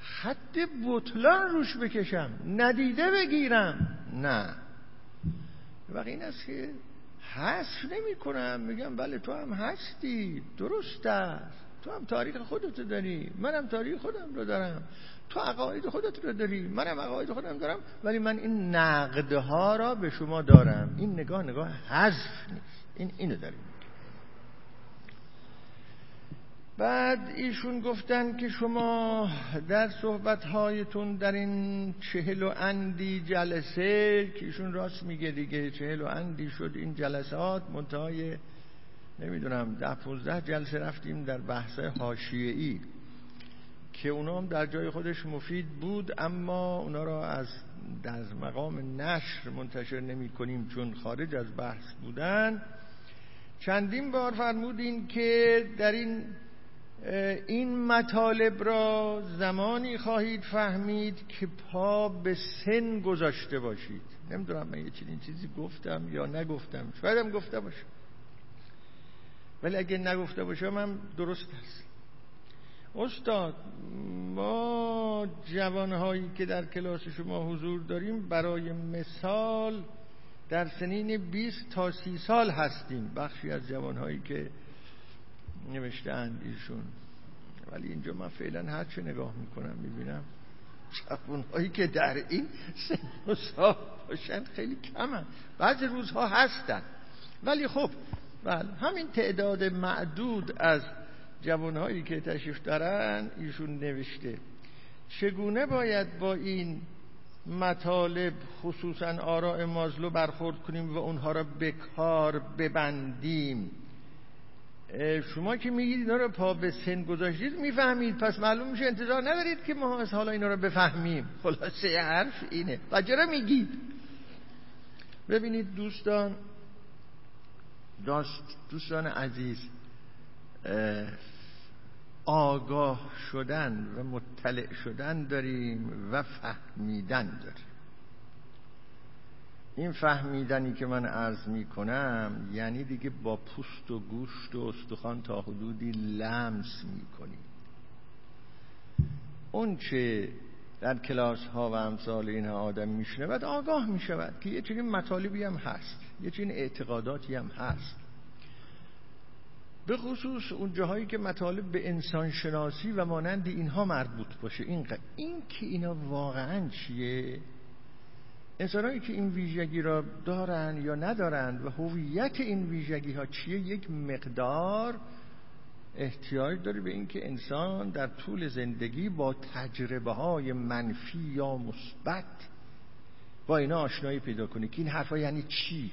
Speaker 1: خط بطلان روش بکشم. ندیده بگیرم. نه. وقتی این است که حذف نمی کنم میگم بله تو هم هستی. درست است. تو هم تاریخ خودتو داری. منم تاریخ خودم رو دارم. تو عقاید خودت رو داری. منم عقاید خودم دارم. ولی من این نقدها را به شما دارم. این نگاه نگاه حذف نیست. این اینو داریم. بعد ایشون گفتن که شما در صحبتهایتون در این چهل و اندی جلسه که ایشون راست میگه دیگه چهل و اندی شد این جلسات منتهای نمی‌دونم ده پونزده جلسه رفتیم در بحث حاشیه‌ای که اونا هم در جای خودش مفید بود اما اونا را از در مقام نشر منتشر نمی کنیم چون خارج از بحث بودن. چندین بار فرمودین که در این این مطالب را زمانی خواهید فهمید که پا به سن گذاشته باشید. نمی‌دونم من یه چنین چیزی گفتم یا نگفتم شایدم گفته باشم. ولی اگه نگفته باشم هم درست است استاد ما جوانهایی که در کلاس شما حضور داریم برای مثال در سنین 20 تا 30 سال هستیم. بخشی از جوانهایی که نوشتند ایشون. ولی اینجا من فعلا هر چه نگاه می‌کنم می‌بینم جوانهایی که در این سن و سال باشن خیلی کمن. بعضی روزها هستن. ولی خب بله. همین تعداد معدود از جوانهایی که تشریف دارن ایشون نوشته. چگونه باید با این مطالب خصوصا آراء مازلو برخورد کنیم و اونها را به کار ببندیم؟ شما که میگید اینا رو پا به سن گذاشتید می‌فهمید. پس معلوم میشه انتظار ندارید که ما از حالا اینا رو بفهمیم. خلاصه حرف اینه. و میگید؟ ببینید دوستان دوستان عزیز آگاه شدن و مطلع شدن داریم و فهمیدن داریم. این فهمیدنی که من عرض می کنم یعنی دیگه با پوست و گوشت و استخوان تا حدودی لمس می کنیم اون چه در کلاس ها و امثال این آدم میشنود آگاه می شود که یه چنین مطالبی هم هست. یه چنین اعتقاداتی هم هست. به خصوص اون جاهایی که مطالب به انسان شناسی و مانند اینها مربوط باشه. این, این که اینا واقعا چیه؟ انسانهایی که این ویژگی را دارن یا ندارند و هویت این ویژگی ها چیه؟ یک مقدار احتیاج داره به اینکه انسان در طول زندگی با تجربه های منفی یا مثبت با اینا آشنایی پیدا کنه که این حرفا یعنی چی؟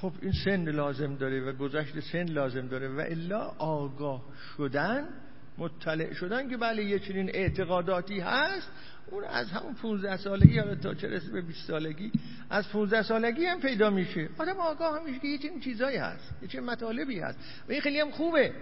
Speaker 1: خب این سن لازم داره و گذشت سن لازم داره و الا آگاه شدن مطلع شدن که بله یه چنین اعتقاداتی هست اون از همون 15 سالگی یا تا چه رسه به 20 سالگی از 15 سالگی هم پیدا میشه. آدم آگاه هم میشه که یه چنین چیزایی هست یه چنین مطالبی هست. و این خیلی هم خوبه.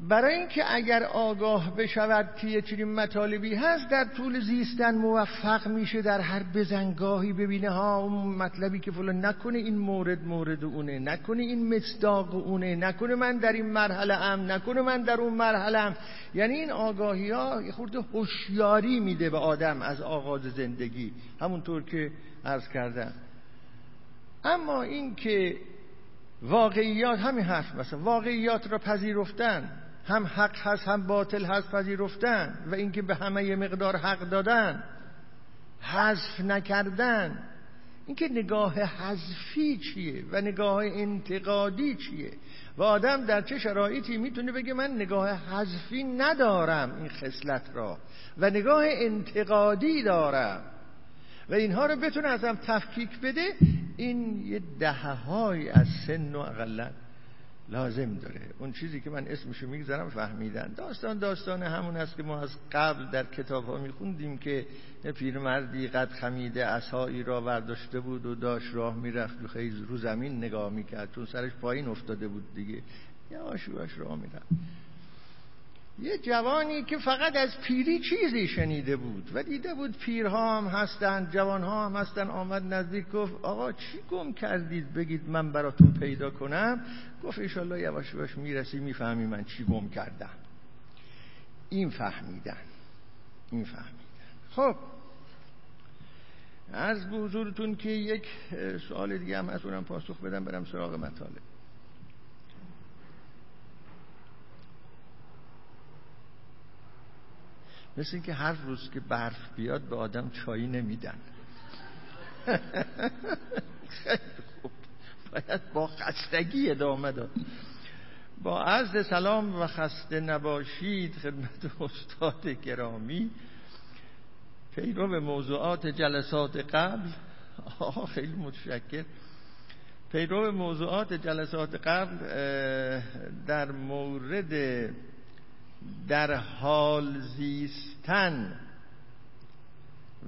Speaker 1: برای اینکه اگر آگاه بشود که یه چنین مطالبی هست در طول زیستن موفق میشه در هر بزنگاهی ببینه ها اون مطلبی که فلان نکنه این مورد مورد اونه نکنه این مصداق اونه نکنه من در این مرحله ام نکنه من در اون مرحله ام. یعنی این آگاهی ها یه خورده هوشیاری میده به آدم از آغاز زندگی. همونطور که عرض کردم. اما این که واقعیات همین حرف مثلا واقعیات را پذیرفتن هم حق هست هم باطل هست پذیرفتن و اینکه به همه مقدار حق دادن حذف نکردن. اینکه نگاه حذفی چیه و نگاه انتقادی چیه؟ و آدم در چه شرایطی می‌تونه بگه من نگاه حذفی ندارم این خصلت را و نگاه انتقادی دارم؟ و اینها رو بتونه ازم تفکیک بده. این یه دهه های از سن و اقلت. لازم داره. اون چیزی که من اسمشو می‌گذارم فهمیدن. داستان داستان همون است که ما از قبل در کتاب ها میخوندیم که پیرمردی قد خمیده اسایی را برداشته بود و داشت راه می‌رفت و خیلی رو زمین نگاه می‌کرد. چون سرش پایین افتاده بود دیگه. یا آشوش راه می‌رفت. یه جوانی که فقط از پیری چیزی شنیده بود و دیده بود پیرها هم هستن جوانها هم هستن آمد نزدیک گفت آقا چی گم کردید؟ بگید من براتون پیدا کنم. گفت ایشالله یواش یواش می‌رسی می‌فهمی من چی گم کردم. این فهمیدن این فهمیدن. خب از به که یک سوال دیگه هم از اونم پاسخ بدم برم سراغ مطالب. مثل اینکه هر روز که برف بیاد به آدم چایی نمیدن. خیلی خوب. باید با خستگی ادامه داد. با عرض سلام و خسته نباشید خدمت استاد گرامی. پیرو موضوعات جلسات قبل. آه خیلی متشکر. پیرو موضوعات جلسات قبل در مورد در حال زیستن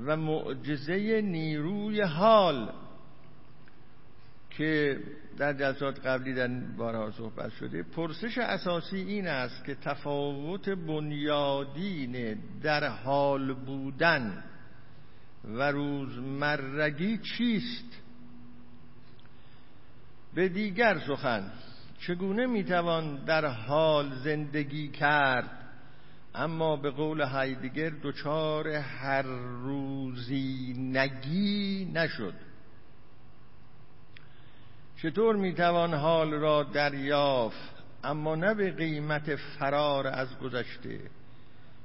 Speaker 1: و معجزه نیروی حال که در جلسات قبلی در بارها صحبت شده پرسش اساسی این است که تفاوت بنیادین در حال بودن و روزمرگی چیست؟ به دیگر سخن چگونه می‌توان در حال زندگی کرد؟ اما به قول هایدگر دچار هر روزی نگی نشد. چطور می‌توان حال را دریافت؟ اما نه به قیمت فرار از گذشته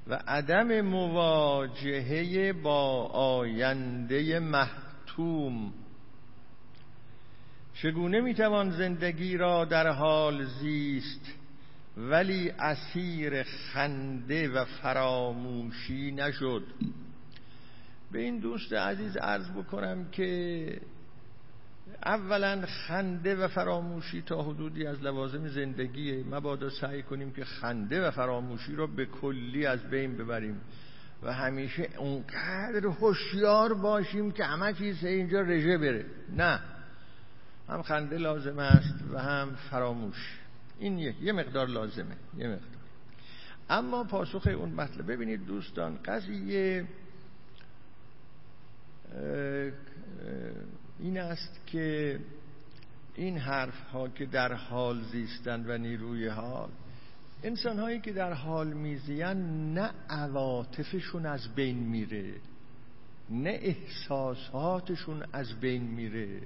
Speaker 1: و عدم مواجهه با آینده محتوم. چگونه می‌توان زندگی را در حال زیست ولی اسیر خنده و فراموشی نشد؟ به این دوست عزیز عرض بکنم که اولا خنده و فراموشی تا حدودی از لوازم زندگیه مبادا سعی کنیم که خنده و فراموشی را به کلی از بین ببریم و همیشه اونقدر هوشیار باشیم که همه چیز اینجا رژه بره. نه. هم خنده لازم است و هم فراموش. این یه, یه مقدار لازمه یه مقدار. اما پاسخ اون مطلب ببینید دوستان قضیه این است که این حرف ها که در حال زیستند و نیروی حال انسان هایی که در حال میزین نه عواطفشون از بین میره نه احساساتشون از بین میره.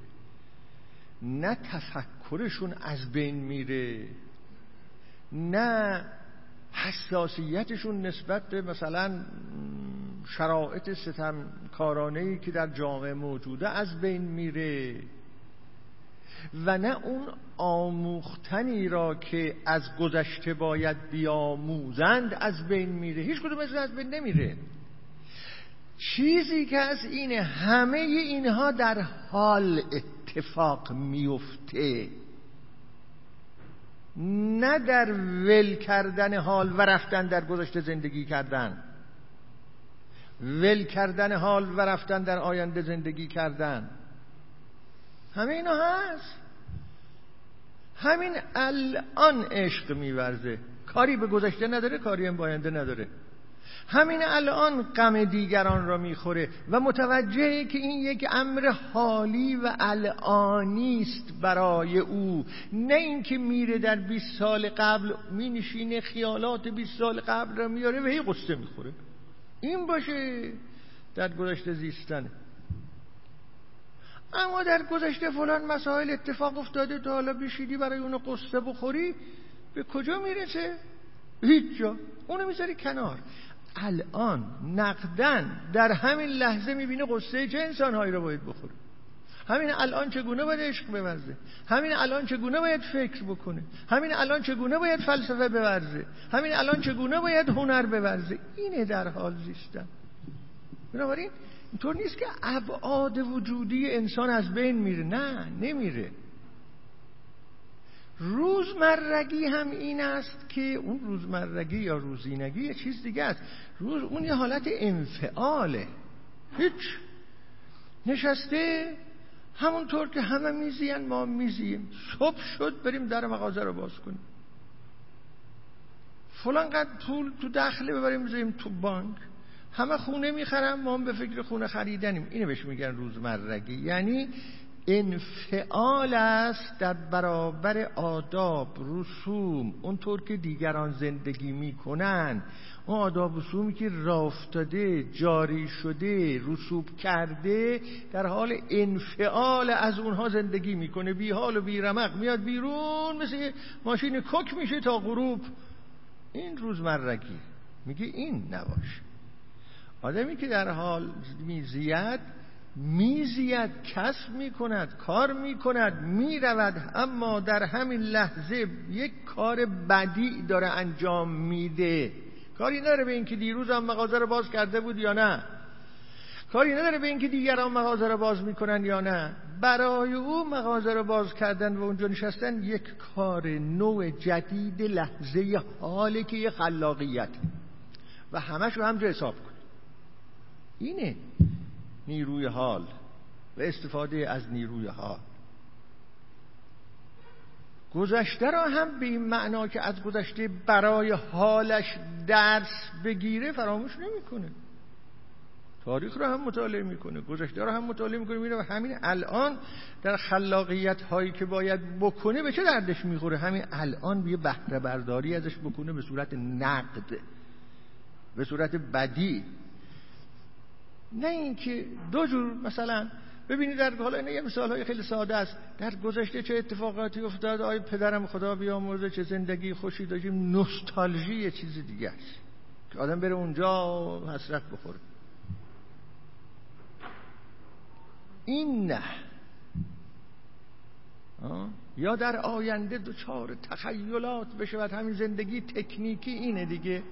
Speaker 1: نه تفکرشون از بین میره نه حساسیتشون نسبت به مثلا شرایط ستم کارانه که در جامعه موجوده از بین میره. و نه اون آموختنی را که از گذشته باید بیاموزند از بین میره. هیچ کدوم از بین نمیره. چیزی که از اینه همه اینها در حال اتفاق میفته. نه در ول کردن حال و رفتن در گذشته زندگی کردن. ول کردن حال و رفتن در آینده زندگی کردن. همه اینا هست. همین الان عشق میورزه. کاری به گذشته نداره کاری هم آینده نداره. همین الان غم دیگران را می‌خوره و متوجهه که این یک امر حالی و الانی است برای او. نه اینکه میره در 20 سال قبل مینشینه خیالات 20 سال قبل را میاره و هی قصه می‌خوره. این باشه در گذشته زیستن. اما در گذشته فلان مسائل اتفاق افتاده تا حالا بشیدی برای اونو قصه بخوری به کجا می‌رسه؟ هیچ جا. اونو می‌ذاری کنار. الان نقدن در همین لحظه می‌بینه قصه چه انسانهایی رو باید بخوره. همین الان چگونه باید عشق بورزه؟ همین الان چگونه باید فکر بکنه؟ همین الان چگونه باید فلسفه بورزه؟ همین الان چگونه باید هنر بورزه؟ اینه در حال زیستن. بنابراین اینطور نیست که ابعاد وجودی انسان از بین میره. نه نمیره. روزمرگی هم این است که اون روزمرگی یا روزینگی یه چیز دیگه است. روز اون یه حالت انفعاله. هیچ. نشسته همونطور که همه میزین ما میزیم صبح شد بریم در مغازه رو باز کنیم. فلان قد پول تو دخله ببریم بذاریم تو بانک. همه خونه می‌خرم ما هم به فکر خونه خریدنیم. اینو بهش میگن روزمرگی. یعنی انفعال است در برابر آداب رسوم. اونطور که دیگران زندگی می‌کنن. اون آداب رسومی که رافتاده جاری شده رسوب کرده در حال انفعال از اونها زندگی می‌کنه. بی حال و بی رمق میاد بیرون مثل ماشین کک میشه تا غروب. این روزمرگی میگه این نباشه. آدمی که در حال میزید میزید کسب می‌کند کار می‌کند می‌رود اما در همین لحظه یک کار بدی داره انجام میده. کاری نداره به اینکه دیروز هم مغازه رو باز کرده بود یا نه. کاری نداره به اینکه دیگران مغازه رو باز می‌کنن یا نه. برای او مغازه رو باز کردن و اونجا نشستن یک کار نوع جدید لحظه حاله که یه خلاقیت. و همش رو هم حساب کن. اینه. نیروی حال و استفاده از نیروی حال. گذشته را هم به این معنا که از گذشته برای حالش درس بگیره فراموش نمی‌کنه. تاریخ رو هم مطالعه می‌کنه گذشته رو هم مطالعه می‌کنه میره و همین الان در خلاقیت هایی که باید بکنه به چه دردش می‌خوره؟ همین الان یه بهره برداری ازش بکنه به صورت نقد به صورت بدی. نه اینکه دو جور مثلا ببینید در حالا این یه مثال های خیلی ساده است. در گذشته چه اتفاقاتی افتاد؟ آی پدرم خدا بیامرزه چه زندگی خوشی داشتیم؟ نوستالژی یه چیز دیگه است. که آدم بره اونجا حسرت بخوره. این نه. یا در آینده دوچار تخیلات بشود. همین زندگی تکنیکی اینه دیگه.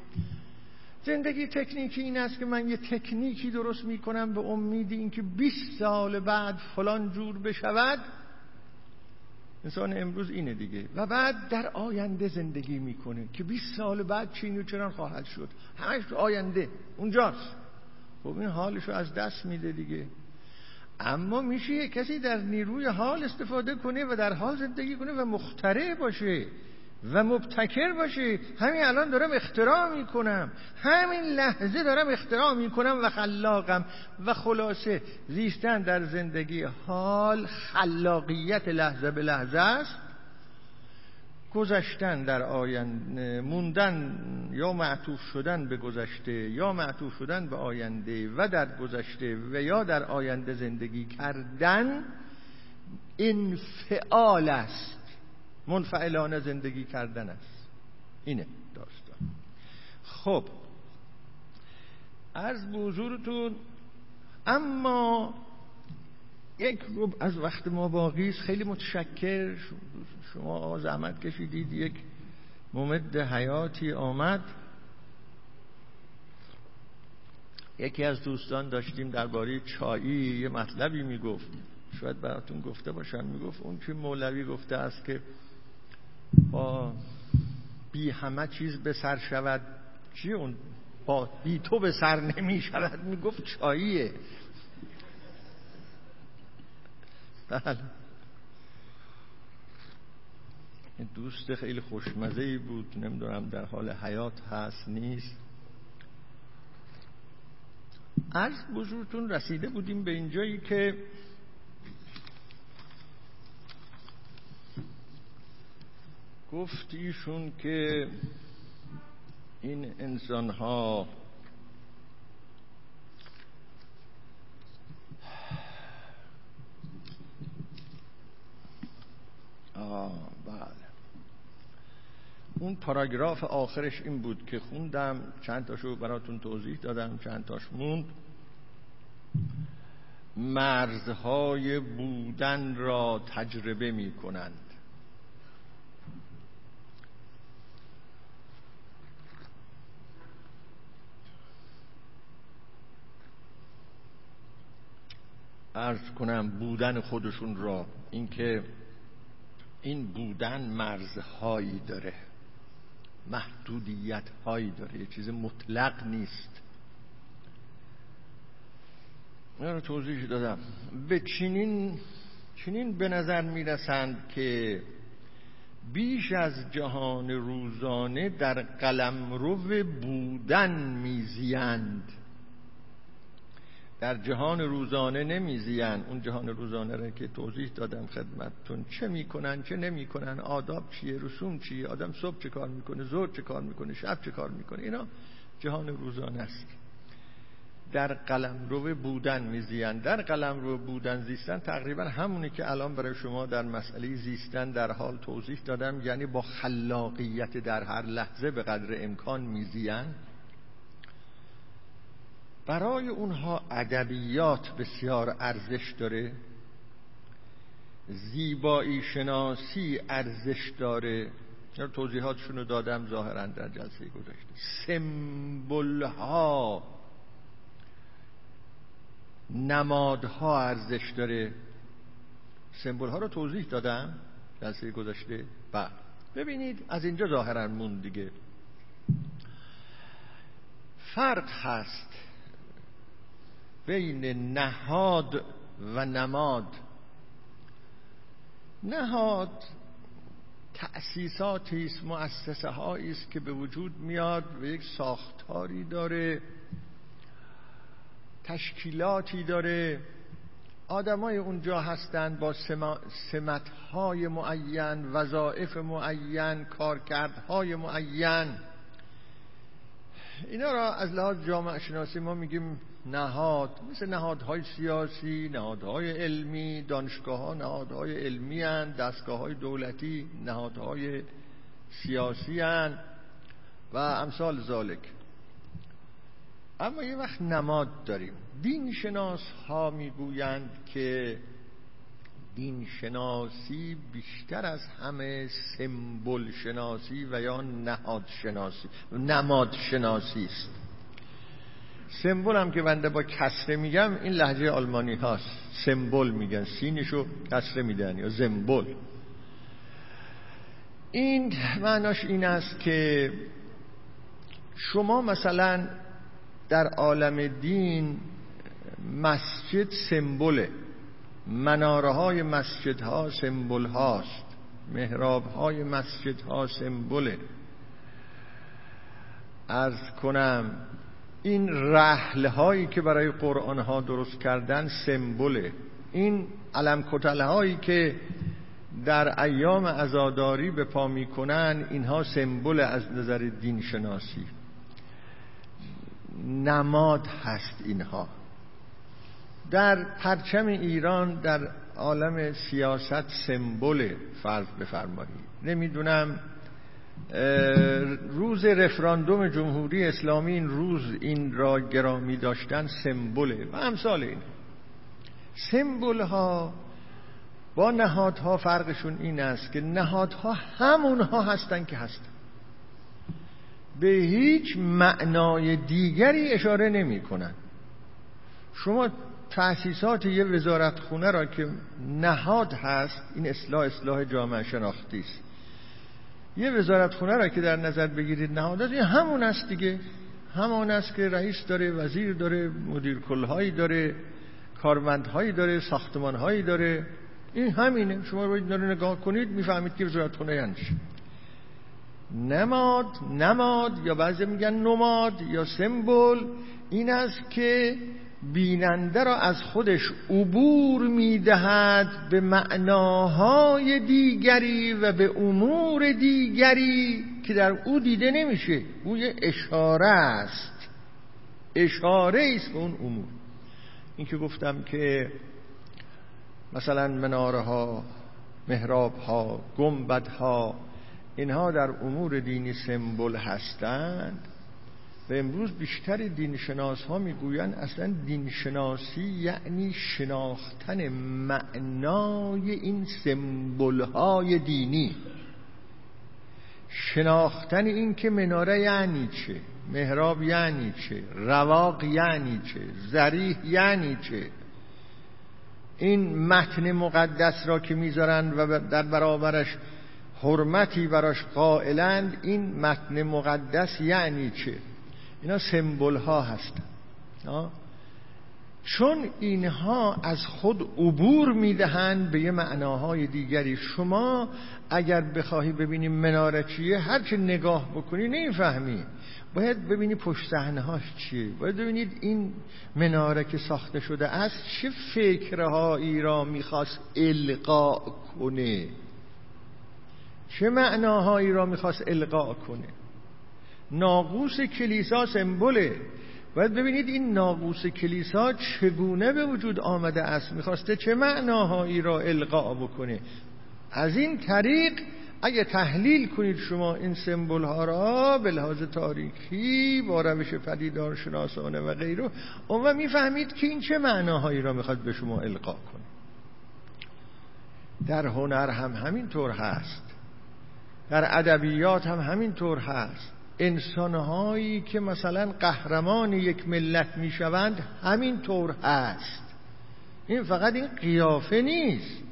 Speaker 1: زندگی تکنیکی این است که من یه تکنیکی درست می‌کنم به امید اینکه 20 سال بعد فلان جور بشود. انسان امروز اینه دیگه. و بعد در آینده زندگی می‌کنه که 20 سال بعد چین و چرا خواهد شد. همش آینده. اونجاست. خب این حالشو از دست میده دیگه. اما میشه کسی در نیروی حال استفاده کنه و در حال زندگی کنه و مخترع باشه. و مبتکر باشی همین الان دارم اختراع می‌کنم. همین لحظه دارم اختراع می‌کنم و خلاقم. و خلاصه زیستن در زندگی حال خلاقیت لحظه به لحظه است. گذشتن در آینده موندن یا معطوف شدن به گذشته یا معطوف شدن به آینده و در گذشته و یا در آینده زندگی کردن انفعال است. منفعلانه زندگی کردن است. اینه داستان. خب از بزرگتون اما یک روب از وقت ما باقی است. خیلی متشکر. شما زحمت کشیدید. یک ممد حیاتی آمد. یکی از دوستان داشتیم درباره چایی. یه مطلبی می‌گفت. شاید براتون گفته باشم. می‌گفت اون که مولوی گفته است که با بی همه چیز به سر شود. چی اون؟ با بی تو به سر نمی شود. می گفت چاییه. بله. دوست خیلی خوشمزه ای بود. نمی‌دونم در حال حیات هست نیست. از بزرگتون رسیده بودیم به اینجایی که گفت ایشون که این انسان ها بله. اون پاراگراف آخرش این بود که خوندم چند تاشو براتون توضیح دادم چند تاش موند. مرزهای بودن را تجربه می کنند ارز کنم بودن خودشون را اینکه این بودن مرزهایی داره محدودیت هایی داره یه چیز مطلق نیست. من رو توضیح دادم. به چنین چنین به نظر می‌رسند که بیش از جهان روزانه در قلم رو بودن میزیند. در جهان روزانه نمیزیان. اون جهان روزانه را که توضیح دادم خدمتتون. چه می‌کنن چه نمی‌کنن آداب چیه رسوم چیه آدم صبح چه کار می‌کنه زور چه کار می‌کنه شب چه کار می‌کنه اینا جهان روزانه است. در قلم رو بودن میزیان. در قلم رو بودن زیستن تقریبا همونی که الان برای شما در مسئله زیستن در حال توضیح دادم یعنی با خلاقیت در هر لحظه به قدر امکان میزیان. برای اونها ادبیات بسیار ارزش داره؟ زیبایی شناسی ارزش داره؟ توضیحاتشون رو دادم؟ ظاهرا در جلسه گذشته. سمبل ها نمادها ارزش داره. سمبل ها رو توضیح دادم جلسه گذشته. بعد ببینید از اینجا ظاهرا مون دیگه. فرق هست. بین نهاد و نماد. نهاد تأسیساتی است مؤسسه هایی است که به وجود میاد و یک ساختاری داره تشکیلاتی داره. آدمای اونجا هستند با سمتهای معین وظائف معین کارکردهای معین. اینا را از لحاظ جامعه شناسی ما میگیم نهاد مثل نهادهای سیاسی نهادهای علمی دانشگاه ها نهادهای علمی هن دستگاه های دولتی نهادهای سیاسی هن و امثال ذالک اما یه وقت نماد داریم. دین شناس ها می‌گویند که دین شناسی بیشتر از همه سمبل شناسی و یا نهاد شناسی نماد شناسی است. سمبل هم که بنده با کسره میگم این لحجه آلمانی هاست. سمبل میگن سینشو کسره میدن یا زمبل. این معناش این است که شما مثلا در عالم دین مسجد سمبله. مناره های مسجد ها سمبل هاست محراب های مسجد ها سمبله. ارز کنم این رحل هایی که برای قرآن ها درست کردن سمبله. این علم کتل هایی که در ایام ازاداری به پا می‌کنن اینها سمبل از نظر دین شناسی نماد هست اینها. در پرچم ایران در عالم سیاست سمبل فرض بفرمایید. نمی‌دونم روز رفراندوم جمهوری اسلامی این روز این را گرامی داشتن سمبله و امثال این. سمبل ها با نهادها فرقشون این است که نهادها همونها هستن که هستن. به هیچ معنای دیگری اشاره نمی کنن. شما تأسیسات یه وزارت خونه را که نهاد هست این اصلاح اصلاح جامعه شناختی است. یه وزارت خونه را که در نظر بگیرید نهاد این همون است دیگه. همون است که رئیس داره وزیر داره مدیر کلهایی داره کارمندهایی داره ساختمانهایی داره. این همینه. شما رو داره نگاه کنید می‌فهمید که وزارت خونه یعنی نماد نماد یا بعضی میگن نماد یا سمبل این است که بیننده را از خودش عبور می‌دهد به معناهای دیگری و به امور دیگری که در او دیده نمیشه. او یه اشاره است. اشاره است به اون امور. این که گفتم که مثلا مناره ها محراب ها گنبد ها اینها در امور دینی سمبل هستند. و امروز بیشتر دینشناس ها می‌گویند اصلا دینشناسی یعنی شناختن معنای این سمبل های دینی. شناختن این که مناره یعنی چه محراب یعنی چه رواق یعنی چه زریح یعنی چه. این متن مقدس را که می‌ذارن و در برابرش حرمتی براش قائلند این متن مقدس یعنی چه؟ اینا سمبل ها؟ هستن چون اینها از خود عبور می‌دهند به یه معناهای دیگری. شما اگر بخواهی ببینی مناره چیه هرچه نگاه بکنی نمی‌فهمی. باید ببینی پشت هاش چیه. باید ببینید این مناره که ساخته شده است چه فکرهایی را می‌خواست القا کنه؟ چه معناهایی را می‌خواست القا کنه؟ ناقوس کلیسا سمبوله باید ببینید این ناقوس کلیسا چگونه به وجود آمده است؟ می‌خواسته چه معناهایی را القا بکنه؟ از این طریق اگه تحلیل کنید شما این سمبول ها را به لحاظ تاریخی با روش پدیدار شناسانه و غیره اون می‌فهمید که این چه معناهایی را می‌خواد به شما القا کنه. در هنر هم همین طور هست. در ادبیات هم همین طور هست. انسانهایی که مثلا قهرمان یک ملت می‌شوند همین طور هست. این فقط این قیافه نیست.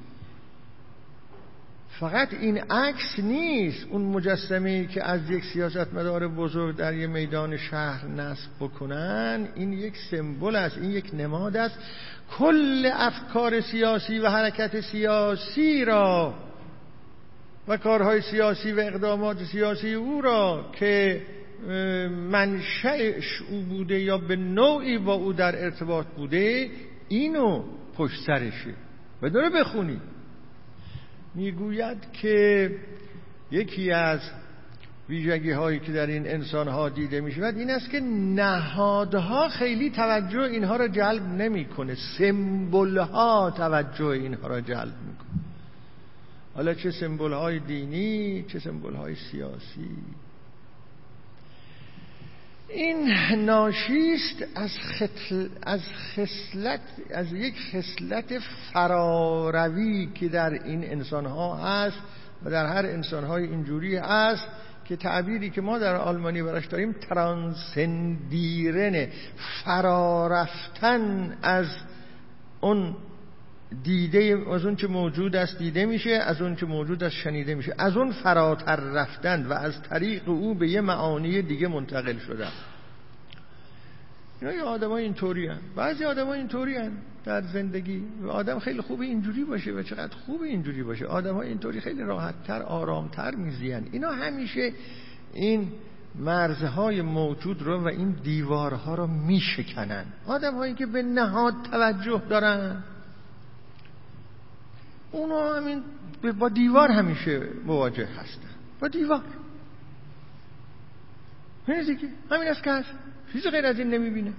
Speaker 1: فقط این عکس نیست. اون مجسمه ای که از یک سیاستمدار بزرگ در یک میدان شهر نصب بکنن این یک سمبل است این یک نماد است. کل افکار سیاسی و حرکت سیاسی را و کارهای سیاسی و اقدامات سیاسی او را که منشأش او بوده یا به نوعی با او در ارتباط بوده اینو پشت سرشه. و داره بخونید می‌گوید که یکی از ویژگی هایی که در این انسان ها دیده می شود این است که نهادها خیلی توجه اینها را جلب نمی‌کنه. سمبل ها توجه اینها را جلب می‌کنه. حالا چه سمبل های دینی چه سمبل های سیاسی. این ناشیست از, از خصلت از یک خصلت فراروی که در این انسان ها هست و در هر انسان های اینجوری هست که تعبیری که ما در آلمانی براش داریم ترانسندیرنه فرارفتن از اون دیده از اون که موجود است دیده میشه از اون که موجود است شنیده میشه. از اون فراتر رفتن و از طریق او به یه معانی دیگه منتقل شدن. اینا یه آدم های اینطوری هن. بعضی آدم های اینطوری هن در زندگی. و آدم خیلی خوب اینجوری باشه و چقدر خوب اینجوری باشه. آدم های اینطوری خیلی راحتتر آرامتر میزین اینا همیشه این مرزهای موجود رو و این دیوارها رو میشکنن. آدم هایی که به نهاد توجه دارن. اونا همین با دیوار همیشه مواجه هستن. با دیوار. همین است که هست چیز غیر از این نمی‌بینه.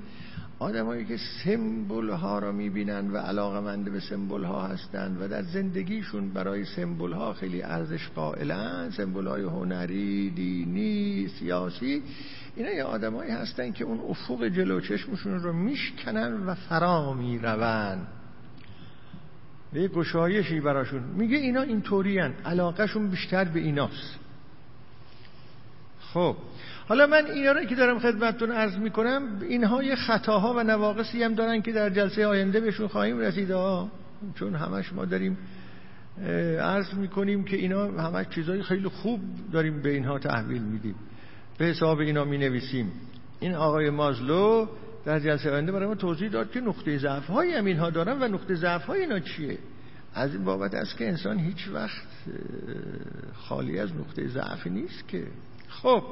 Speaker 1: آدمایی که سمبل ها را می‌بینن و علاقمند به سمبل ها هستند و در زندگیشون برای سمبل ها خیلی ارزش قائلن سمبل های هنری دینی سیاسی اینا یه آدمایی هستن که اون افق جلو چشمشون رو میشکنن و فرا می‌روند به یه گشایشی براشون. میگه اینا اینطوری هن علاقهشون بیشتر به ایناست. خب حالا من اینا رو که دارم خدمتتون عرض می‌کنم اینها یه خطاها و نواقصی هم دارن که در جلسه آینده بهشون خواهیم رسید. ها چون همش ما داریم عرض می‌کنیم که اینا همش چیزای خیلی خوب داریم به اینها تحویل میدیم. به حساب اینا می نویسیم این آقای مازلو در جلسه آینده برای ما توضیح داد که نقطه ضعف های هم اینها دارن و نقطه ضعف های اینا چیه. از این بابت است که انسان هیچ وقت خالی از نقطه ضعف نیست که. خب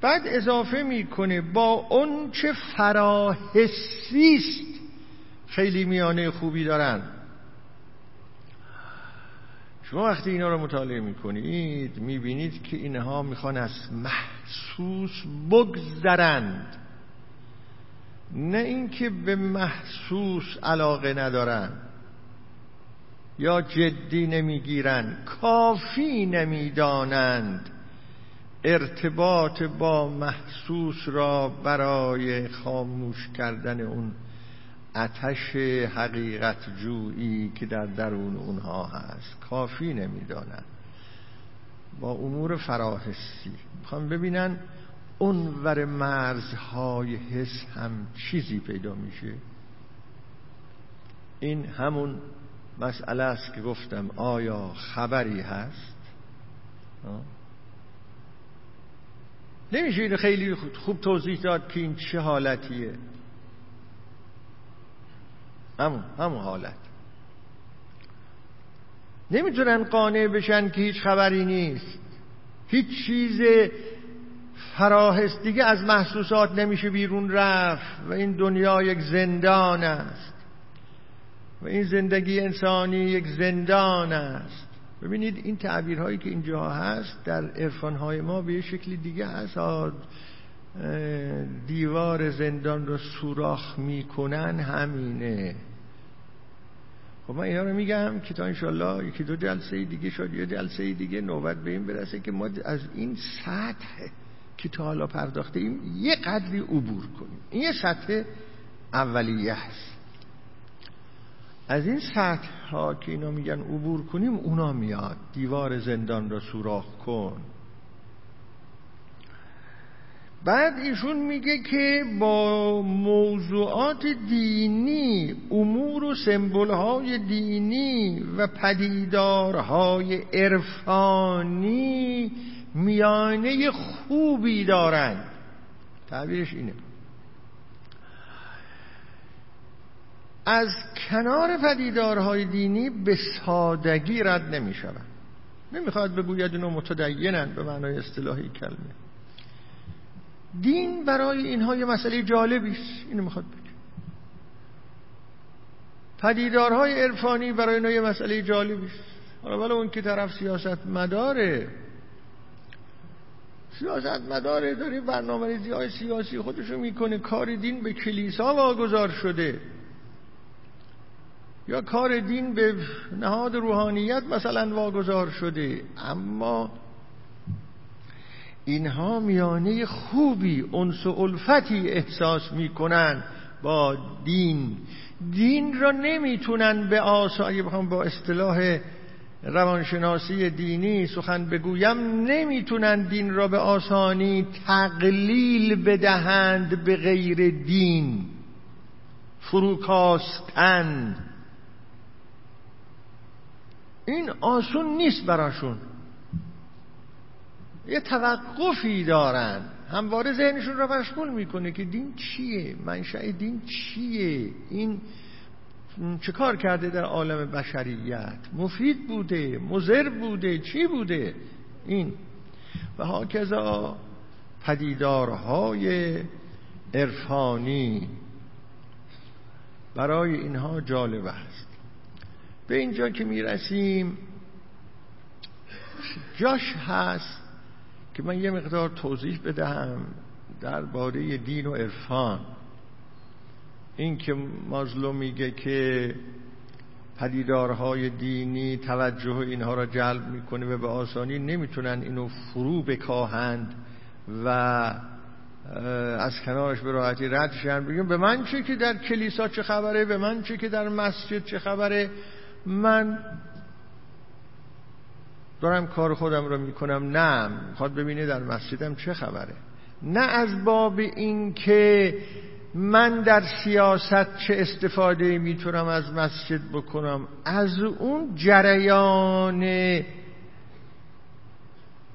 Speaker 1: بعد اضافه می‌کنه با اون چه فراحسیست خیلی میانه خوبی دارن. شما وقتی اینا رو مطالعه می‌کنید می‌بینید که اینها می‌خوان از محسوس بگذرند. نه اینکه به محسوس علاقه ندارن یا جدی نمی‌گیرن کافی نمی‌دانند ارتباط با محسوس را برای خاموش کردن اون اتش حقیقت جویی که در درون اونها هست. کافی نمی‌دانند. با امور فراحسی. می‌خوام ببینن اونور مرزهای حس هم چیزی پیدا میشه. این همون مسئله است که گفتم آیا خبری هست؟ نمیشه اینو خیلی خوب توضیح داد که این چه حالتیه. همون همون حالت. نمی‌تونن قانع بشن که هیچ خبری نیست. هیچ چیز فراهست دیگه از محسوسات نمیشه بیرون رفت و این دنیا یک زندان است. و این زندگی انسانی یک زندان است. ببینید این تعبیرهایی که اینجا هست در عرفانهای ما به یه شکل دیگه هست. دیوار زندان رو سوراخ می‌کنن همینه. خب من اینا رو میگم که تا انشالله یکی دو جلسه دیگه شد یه جلسه دیگه نوبت به این برسه که ما از این سطح که تا حالا پرداخته ایم یه قدری عبور کنیم. این یه سطح اولیه هست از این سطح ها که اینا میگن عبور کنیم اونا میاد. دیوار زندان را سوراخ کن. بعد ایشون میگه که با موضوعات دینی امور و سمبل دینی و پدیدارهای عرفانی میانه خوبی دارند. تعبیرش اینه. از کنار پدیدارهای دینی به سادگی رد نمی شود نمی‌خواد بگوید اینو متدینن به معنای اصطلاحی کلمه. دین برای اینها یه مسئله جالبی است. اینو می‌خواد بگه. پدیدارهای عرفانی برای اینها یه مسئله جالبی حالا ولی اون که طرف سیاست مداره سیاست مداره داره برنامه ریزی های سیاسی خودشو می‌کنه کار دین به کلیسا واگذار شده. یا کار دین به نهاد روحانیت مثلا واگذار شده. اما اینها میانه خوبی انس و الفتی احساس می‌کنن با دین. دین را نمی‌تونن به آسانی بخوام با اصطلاح روانشناسی دینی سخن بگویم نمی‌تونن دین را به آسانی تقلیل بدهند به غیر دین. فروکاستن. این آسون نیست براشون. یه توقفی دارن. همواره ذهنشون را مشغول می‌کنه که دین چیه؟ منشأ دین چیه؟ این چه کار کرده در عالم بشریت؟ مفید بوده مزر بوده چی بوده؟ این. و هاکذا پدیدارهای عرفانی برای اینها جالب است. به اینجا که می‌رسیم جاش هست که من یه مقدار توضیح بدهم درباره دین و عرفان. این که مازلو میگه که پدیدارهای دینی توجه اینها را جلب می‌کنه و به آسانی نمی‌تونن اینو فرو بکاهند و از کنارش به راحتی رد شن. بگیم به من چه که در کلیسا چه خبره؟ به من چه که در مسجد چه خبره؟ من دارم کار خودم رو می‌کنم. نه می‌خواد ببینه در مسجدم چه خبره. نه از باب این که من در سیاست چه استفاده می‌تونم از مسجد بکنم؟ از اون جریان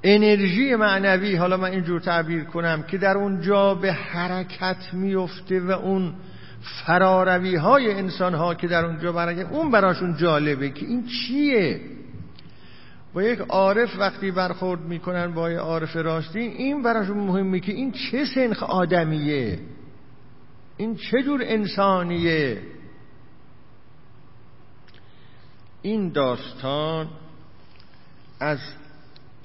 Speaker 1: انرژی معنوی حالا من اینجور تعبیر کنم که در اونجا به حرکت میفته و اون فراروی های انسان ها که در اونجا برای اون براشون جالبه که این چیه؟ با یک عارف وقتی برخورد می‌کنن با یک عارف راستین این براشون مهمه که این چه سنخ آدمیه؟ این چه جور انسانیه؟ این داستان از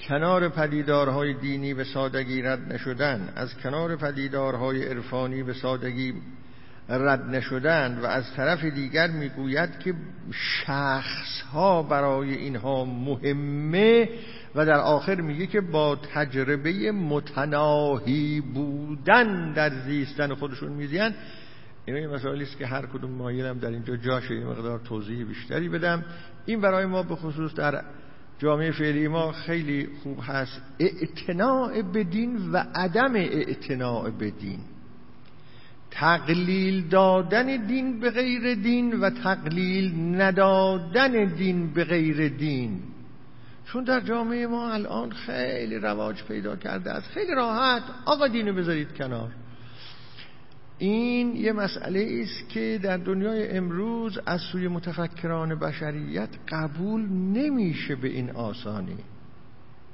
Speaker 1: کنار پدیدارهای دینی به سادگی رد نشدن از کنار پدیدارهای عرفانی به سادگی رد نشدن و از طرف دیگر می‌گوید که شخص ها برای اینها مهمه و در آخر میگه که با تجربه متناهی بودن در زیستن خودشون میزین این مسائلی است که هر کدوم مایلم در اینجا جاشه یه مقدار توضیح بیشتری بدم. این برای ما به خصوص در جامعه فعلی ما خیلی خوب هست. اعتناع به دین و عدم اعتناع به دین. تقلیل دادن دین به غیر دین و تقلیل ندادن دین به غیر دین. چون در جامعه ما الان خیلی رواج پیدا کرده است. خیلی راحت. آقا دینو بذارید کنار. این یه مسئله است که در دنیای امروز از سوی متفکران بشریت قبول نمیشه به این آسانی.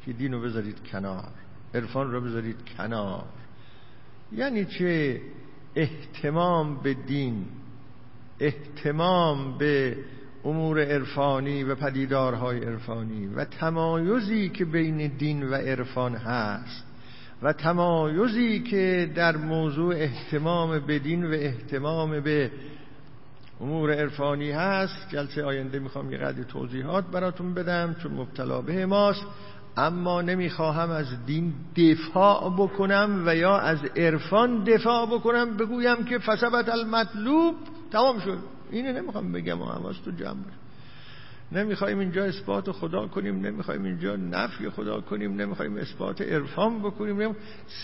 Speaker 1: که دین رو بذارید کنار. عرفان رو بذارید کنار. یعنی چه؟ احتمام به دین احتمام به امور عرفانی و پدیدارهای عرفانی و تمایزی که بین دین و عرفان هست و تمایزی که در موضوع احتمام به دین و احتمام به امور عرفانی هست. جلسه آینده می‌خوام یه قدر توضیحات براتون بدم چون مبتلا به ماست. اما نمی‌خواهم از دین دفاع بکنم و یا از عرفان دفاع بکنم بگویم که فسبت المطلوب تمام شد. اینه نمی‌خوام بگم و حواس تو جمع نمی‌خوایم اینجا اثبات خدا کنیم نمی‌خوایم اینجا نفی خدا کنیم نمی‌خوایم اثبات عرفان بکنیم.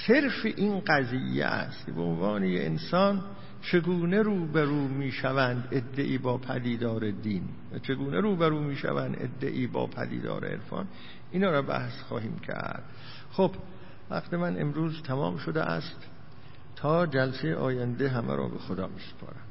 Speaker 1: صرف این قضیه است به عنوان یه انسان چگونه روبرو می‌شوند ادعی با پدیدار دین؟ و چگونه روبرو می‌شوند ادعی با پدیدار عرفان؟ اینا را بحث خواهیم کرد. خب وقت من امروز تمام شده است. تا جلسه آینده همه را به خدا میسپارم